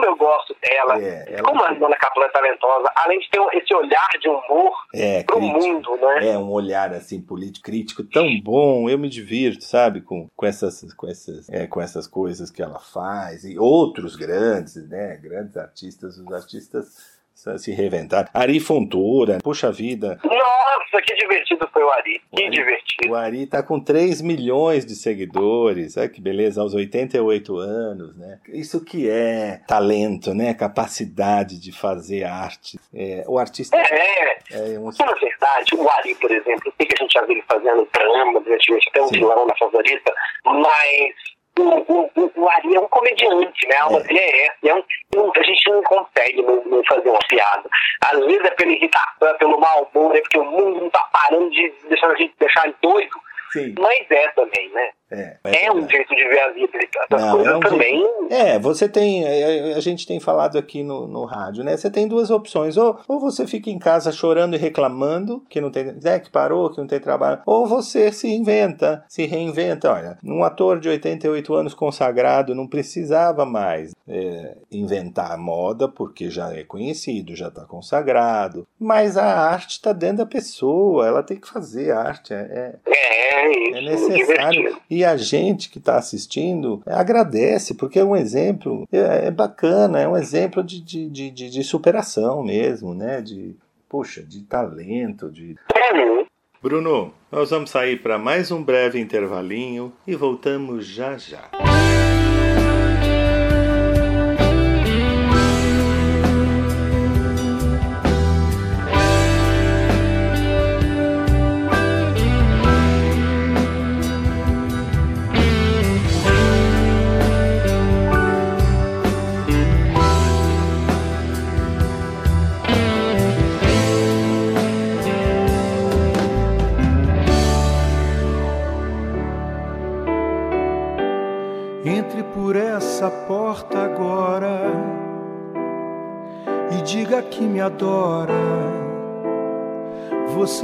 como eu gosto dela. É, ela- Como a Ivana Kaplan é talentosa, além de ter esse olhar de humor É, pro crítico. mundo, né? É um olhar assim político crítico tão bom, eu me divirto, sabe, com, com essas com essas é, com essas coisas que ela faz e outros grandes, né, grandes artistas, os artistas se reinventaram. Ari Fontoura, puxa vida, Nossa, que divertido foi o Ari. Que O Ari- divertido. o Ari tá com 3 milhões de seguidores, olha que beleza, aos 88 anos, né? Isso que é talento, né? Capacidade de fazer arte. É, o artista É, é um Porque, na verdade, o Ari, por exemplo, eu sei que a gente já viu ele fazendo drama, divertimento, até um Sim. vilão na favorita, mas o, o, o, Ari é um comediante, né? A alma É. é. E é um, a gente não consegue não, não fazer uma piada. Às vezes é pela irritação, é pelo mau humor, é porque o mundo não tá parando de deixar a gente deixar ele doido. Sim, Mas é também, né? É. É, um jeito de ver a vida. Essas Não, coisas é um também. É, você tem. é, A gente tem falado aqui no, no rádio, né? Você tem duas opções. Ou, ou você fica em casa chorando e reclamando que não tem. Né, que parou, que não tem trabalho. Ou você se inventa, se reinventa. Olha, um ator de 88 anos consagrado não precisava mais é, inventar moda, porque já é conhecido, já está consagrado. Mas a arte está dentro da pessoa, ela tem que fazer arte. É, é, É, é isso. é necessário. divertido. E a gente que está assistindo agradece, porque é um exemplo, é, é bacana, é um exemplo de, de, de, de- superação mesmo, né? De, puxa, de talento. De... É? Bruno, nós vamos sair para mais um breve intervalinho e voltamos já já.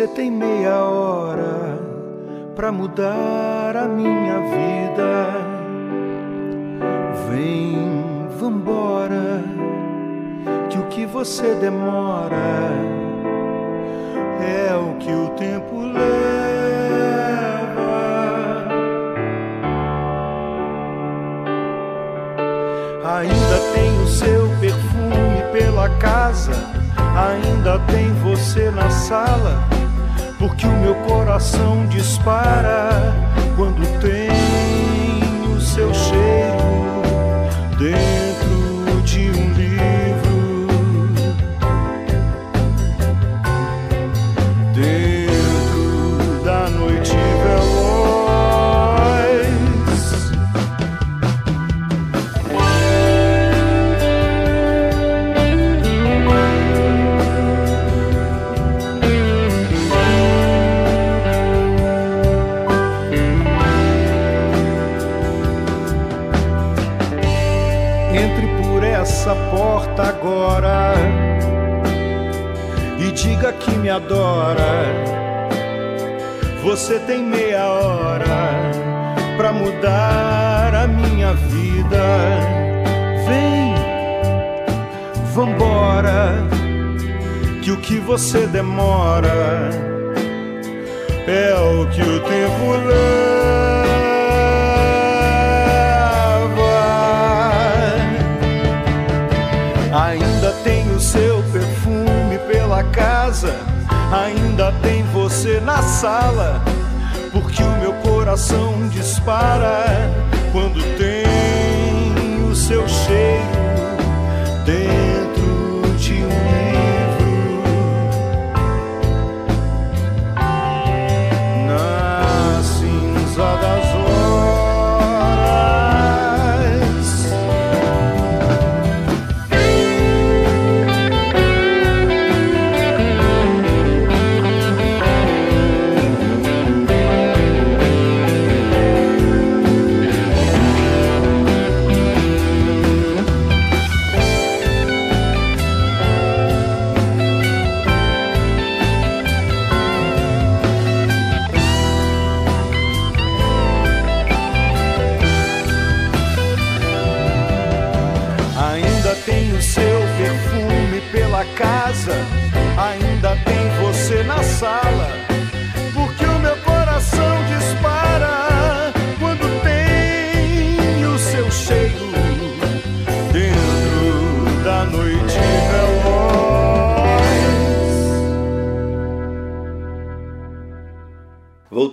Você tem meia hora pra mudar a minha vida. Vem, vambora, que o que você demora é o que o tempo leva. Ainda tem o seu perfume pela casa, ainda tem você na sala, porque o meu coração dispara quando tem o seu cheiro. Dentro me adora. Você tem meia hora pra mudar a minha vida. Vem, vambora, que o que você demora é o que o tempo leva. Ainda tem você na sala, porque o meu coração dispara quando tem o seu cheiro.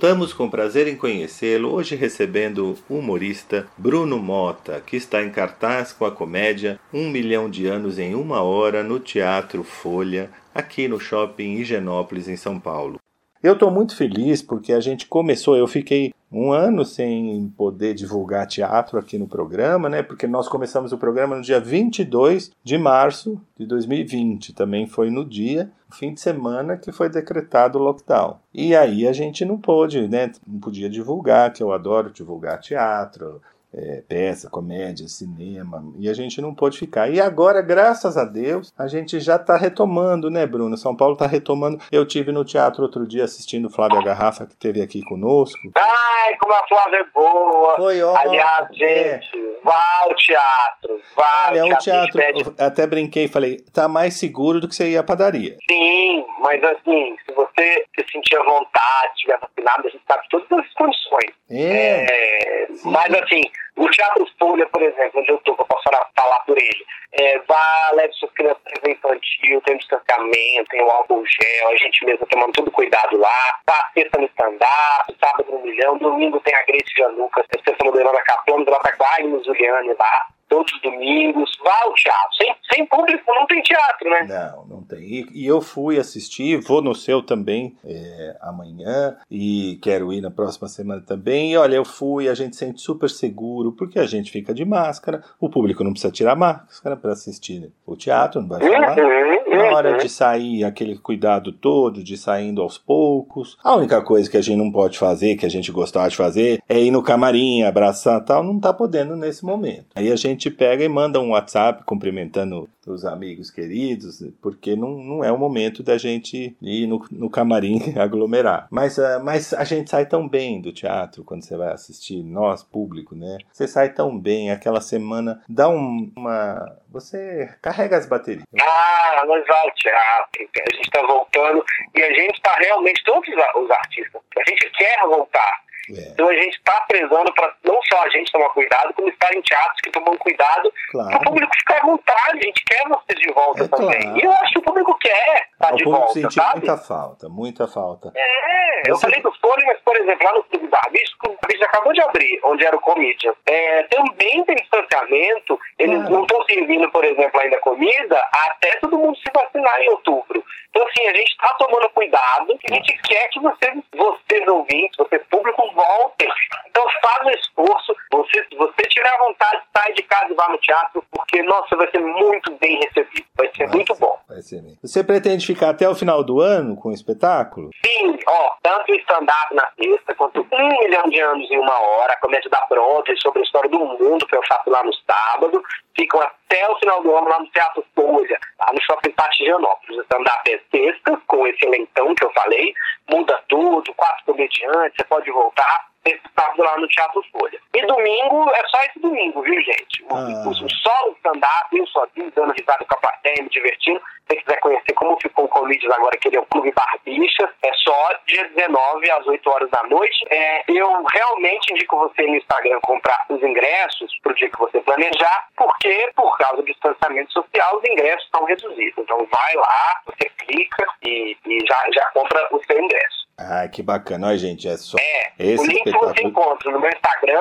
Voltamos com prazer em conhecê-lo, hoje recebendo o humorista Bruno Mota, que está em cartaz com a comédia Um Milhão de Anos em Uma Hora no Teatro Folha, aqui no Shopping Higienópolis, em São Paulo. Eu estou muito feliz porque a gente começou, eu fiquei um ano sem poder divulgar teatro aqui no programa, né? Porque nós começamos o programa no dia 22 de março de 2020, também foi no dia, fim de semana que foi decretado o lockdown. E aí a gente não pôde, né? Não podia divulgar, que eu adoro divulgar teatro, é, peça, comédia, cinema, e a gente não pôde ficar. E agora, graças a Deus, a gente já está retomando, né, Bruno? São Paulo está retomando. Eu tive no teatro outro dia assistindo Flávia Garrafa, que esteve aqui conosco. Ai, como a Flávia é boa. Foi ótimo. Aliás, gente, vá ao teatro. Vá Olha, ao o teatro, Pede- eu até brinquei e falei, tá mais seguro do que você ir à padaria. Sim, mas assim, se você se sentir à vontade, estiver vacinado, a gente sabe todas as condições. É, É, mas assim, o Teatro Folha, por exemplo, onde eu tô, que eu posso falar, por ele, é, vá, leve suas crianças para infantil, tem o distanciamento, tem o álcool gel, a gente mesmo tomando todo cuidado lá, tá sexta no stand-up, sábado no milhão, domingo tem a Grace Januca, sexta no Leonardo Caplano, lá tá com a Agnes Juliane lá, todos os domingos, vá ao teatro. Sem, sem público não tem teatro, né? Não, não tem. E, e eu fui assistir, vou no seu também é, amanhã e quero ir na próxima semana também. E olha, eu fui, a gente sente super seguro porque a gente fica de máscara, o público não precisa tirar máscara para assistir o teatro, não vai falar. Uhum, Na hora uhum. de sair, aquele cuidado todo, de saindo aos poucos. A única coisa que a gente não pode fazer, que a gente gostava de fazer, é ir no camarim, abraçar tal, não tá podendo nesse momento. Aí a gente pega e manda um WhatsApp cumprimentando os amigos queridos, porque não, não é o momento da gente ir no, no camarim <laughs> aglomerar. Mas, ah, mas a gente sai tão bem do teatro quando você vai assistir, nós, público, né? Você sai tão bem, aquela semana dá um- uma. Você carrega as baterias. Ah, nós vamos ao teatro, a gente está voltando e a gente está realmente, todos os artistas, a gente quer voltar. É, Então a gente está prezando para não só a gente tomar cuidado, como estar em teatros que tomam cuidado para claro. o público ficar à vontade. A gente quer vocês de volta É também. claro. E eu acho que o público quer estar o de volta, sentiu sabe? muita falta, muita falta. É, eu Você- falei do Folha, mas, por exemplo, lá no Clube Barbicho, o Clube Barbicho acabou de abrir, onde era o Comedian. É, também tem distanciamento, eles Claro. não estão servindo, por exemplo, ainda comida, até todo mundo se vacinar em outubro. Então, assim, a gente está tomando cuidado, e a gente quer que vocês, vocês ouvintes, vocês públicos, voltem. Então, faz um esforço, você, se você tiver vontade, sai de casa e vá no teatro, porque, nossa, vai ser muito bem recebido, vai ser muito bom. Vai ser mesmo. Você pretende ficar até o final do ano com o espetáculo? Sim, ó, tanto o stand-up na sexta, quanto um milhão de anos em uma hora, a comédia da Broadway sobre a história do mundo, que eu faço lá no sábado, ficam até o final do ano lá no Teatro Folha, lá no Shopping Pátio Gianópolis. O stand-up é sexta, com esse eleitão que eu falei, muda tudo, quatro comediantes, você pode voltar. Esse sábado lá no Teatro Folha. E domingo é só esse domingo, viu, gente? O, Ah. o, stand-up, eu sozinho, dando risada com a plateia, me divertindo. Se você quiser conhecer como ficou o Comedians agora, que ele é o Clube Barbicha, é só dia 19 às 8 horas da noite. É, eu realmente indico você no Instagram comprar os ingressos pro dia que você planejar, porque por causa do distanciamento social, os ingressos estão reduzidos. Então vai lá, você clica e, e já, já compra o seu ingresso. Ah, que bacana. Olha, gente, é só É, esse o link você espetáculo. encontra no meu Instagram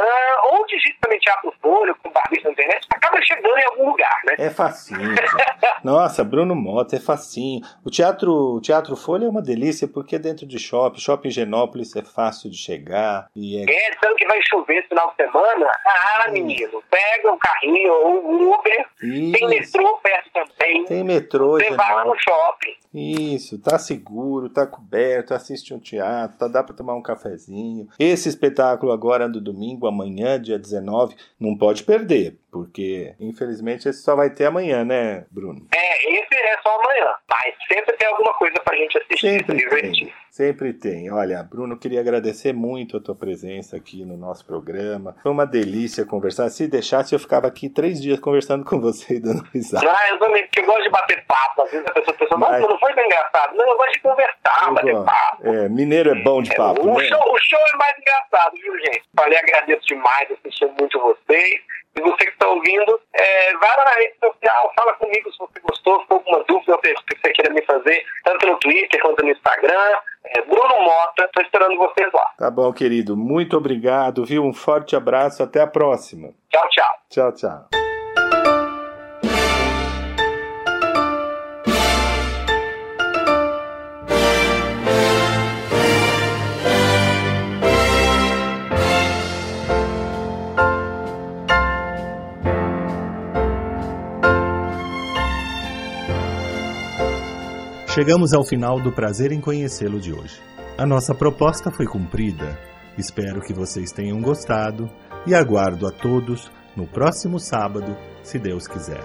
ou digita também Teatro Folha com Barbista na internet, acaba chegando em algum lugar, né? É facinho. <laughs> Nossa, Bruno Mota, é facinho. O teatro, o teatro Folha é uma delícia porque é dentro de shopping. Shopping Genópolis é fácil de chegar e é É, dizendo que vai chover esse final de semana, ah, menino, pega o carrinho ou o Uber, tem Isso. metrô perto também, Tem metrô, você vai lá no shopping. Isso, tá seguro, tá coberto, assiste um teatro, dá pra tomar um cafezinho. Esse espetáculo agora do domingo, amanhã, dia 19, não pode perder, porque infelizmente esse só vai ter amanhã, né, Bruno? É, esse é só amanhã, mas sempre tem alguma coisa pra gente assistir, se Sempre divertir. tem, sempre tem. Olha, Bruno, queria agradecer muito a tua presença aqui no nosso programa. Foi uma delícia conversar. Se deixasse, eu ficava aqui três dias conversando com você e dando risada. Ah, eu também, porque eu gosto de bater papo. Às vezes a pessoa pensa, Mas- não foi tão engraçado. Não, eu gosto de conversar, Eu bater gosto. papo. É, mineiro é bom de papo, o, né? show, o show é mais engraçado, viu, gente? Falei, agradeço demais, assistindo muito vocês. E você que está ouvindo, é, vai lá na rede social, fala comigo se você gostou, se for alguma dúvida, que você queira me fazer, tanto no Twitter quanto no Instagram. É, Bruno Mota, estou esperando vocês lá. Tá bom, querido. Muito obrigado, viu? Um forte abraço. Até a próxima. Tchau, tchau. Tchau, tchau. Chegamos ao final do prazer em conhecê-lo de hoje. A nossa proposta foi cumprida. Espero que vocês tenham gostado e aguardo a todos no próximo sábado, se Deus quiser.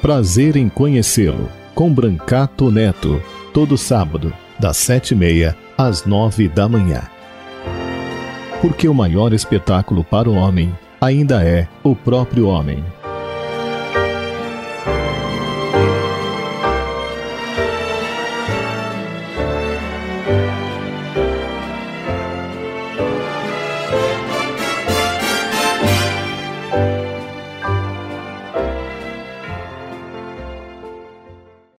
Prazer em conhecê-lo, com Brancato Neto, todo sábado, das sete e meia às nove da manhã. Porque o maior espetáculo para o homem ainda é o próprio homem.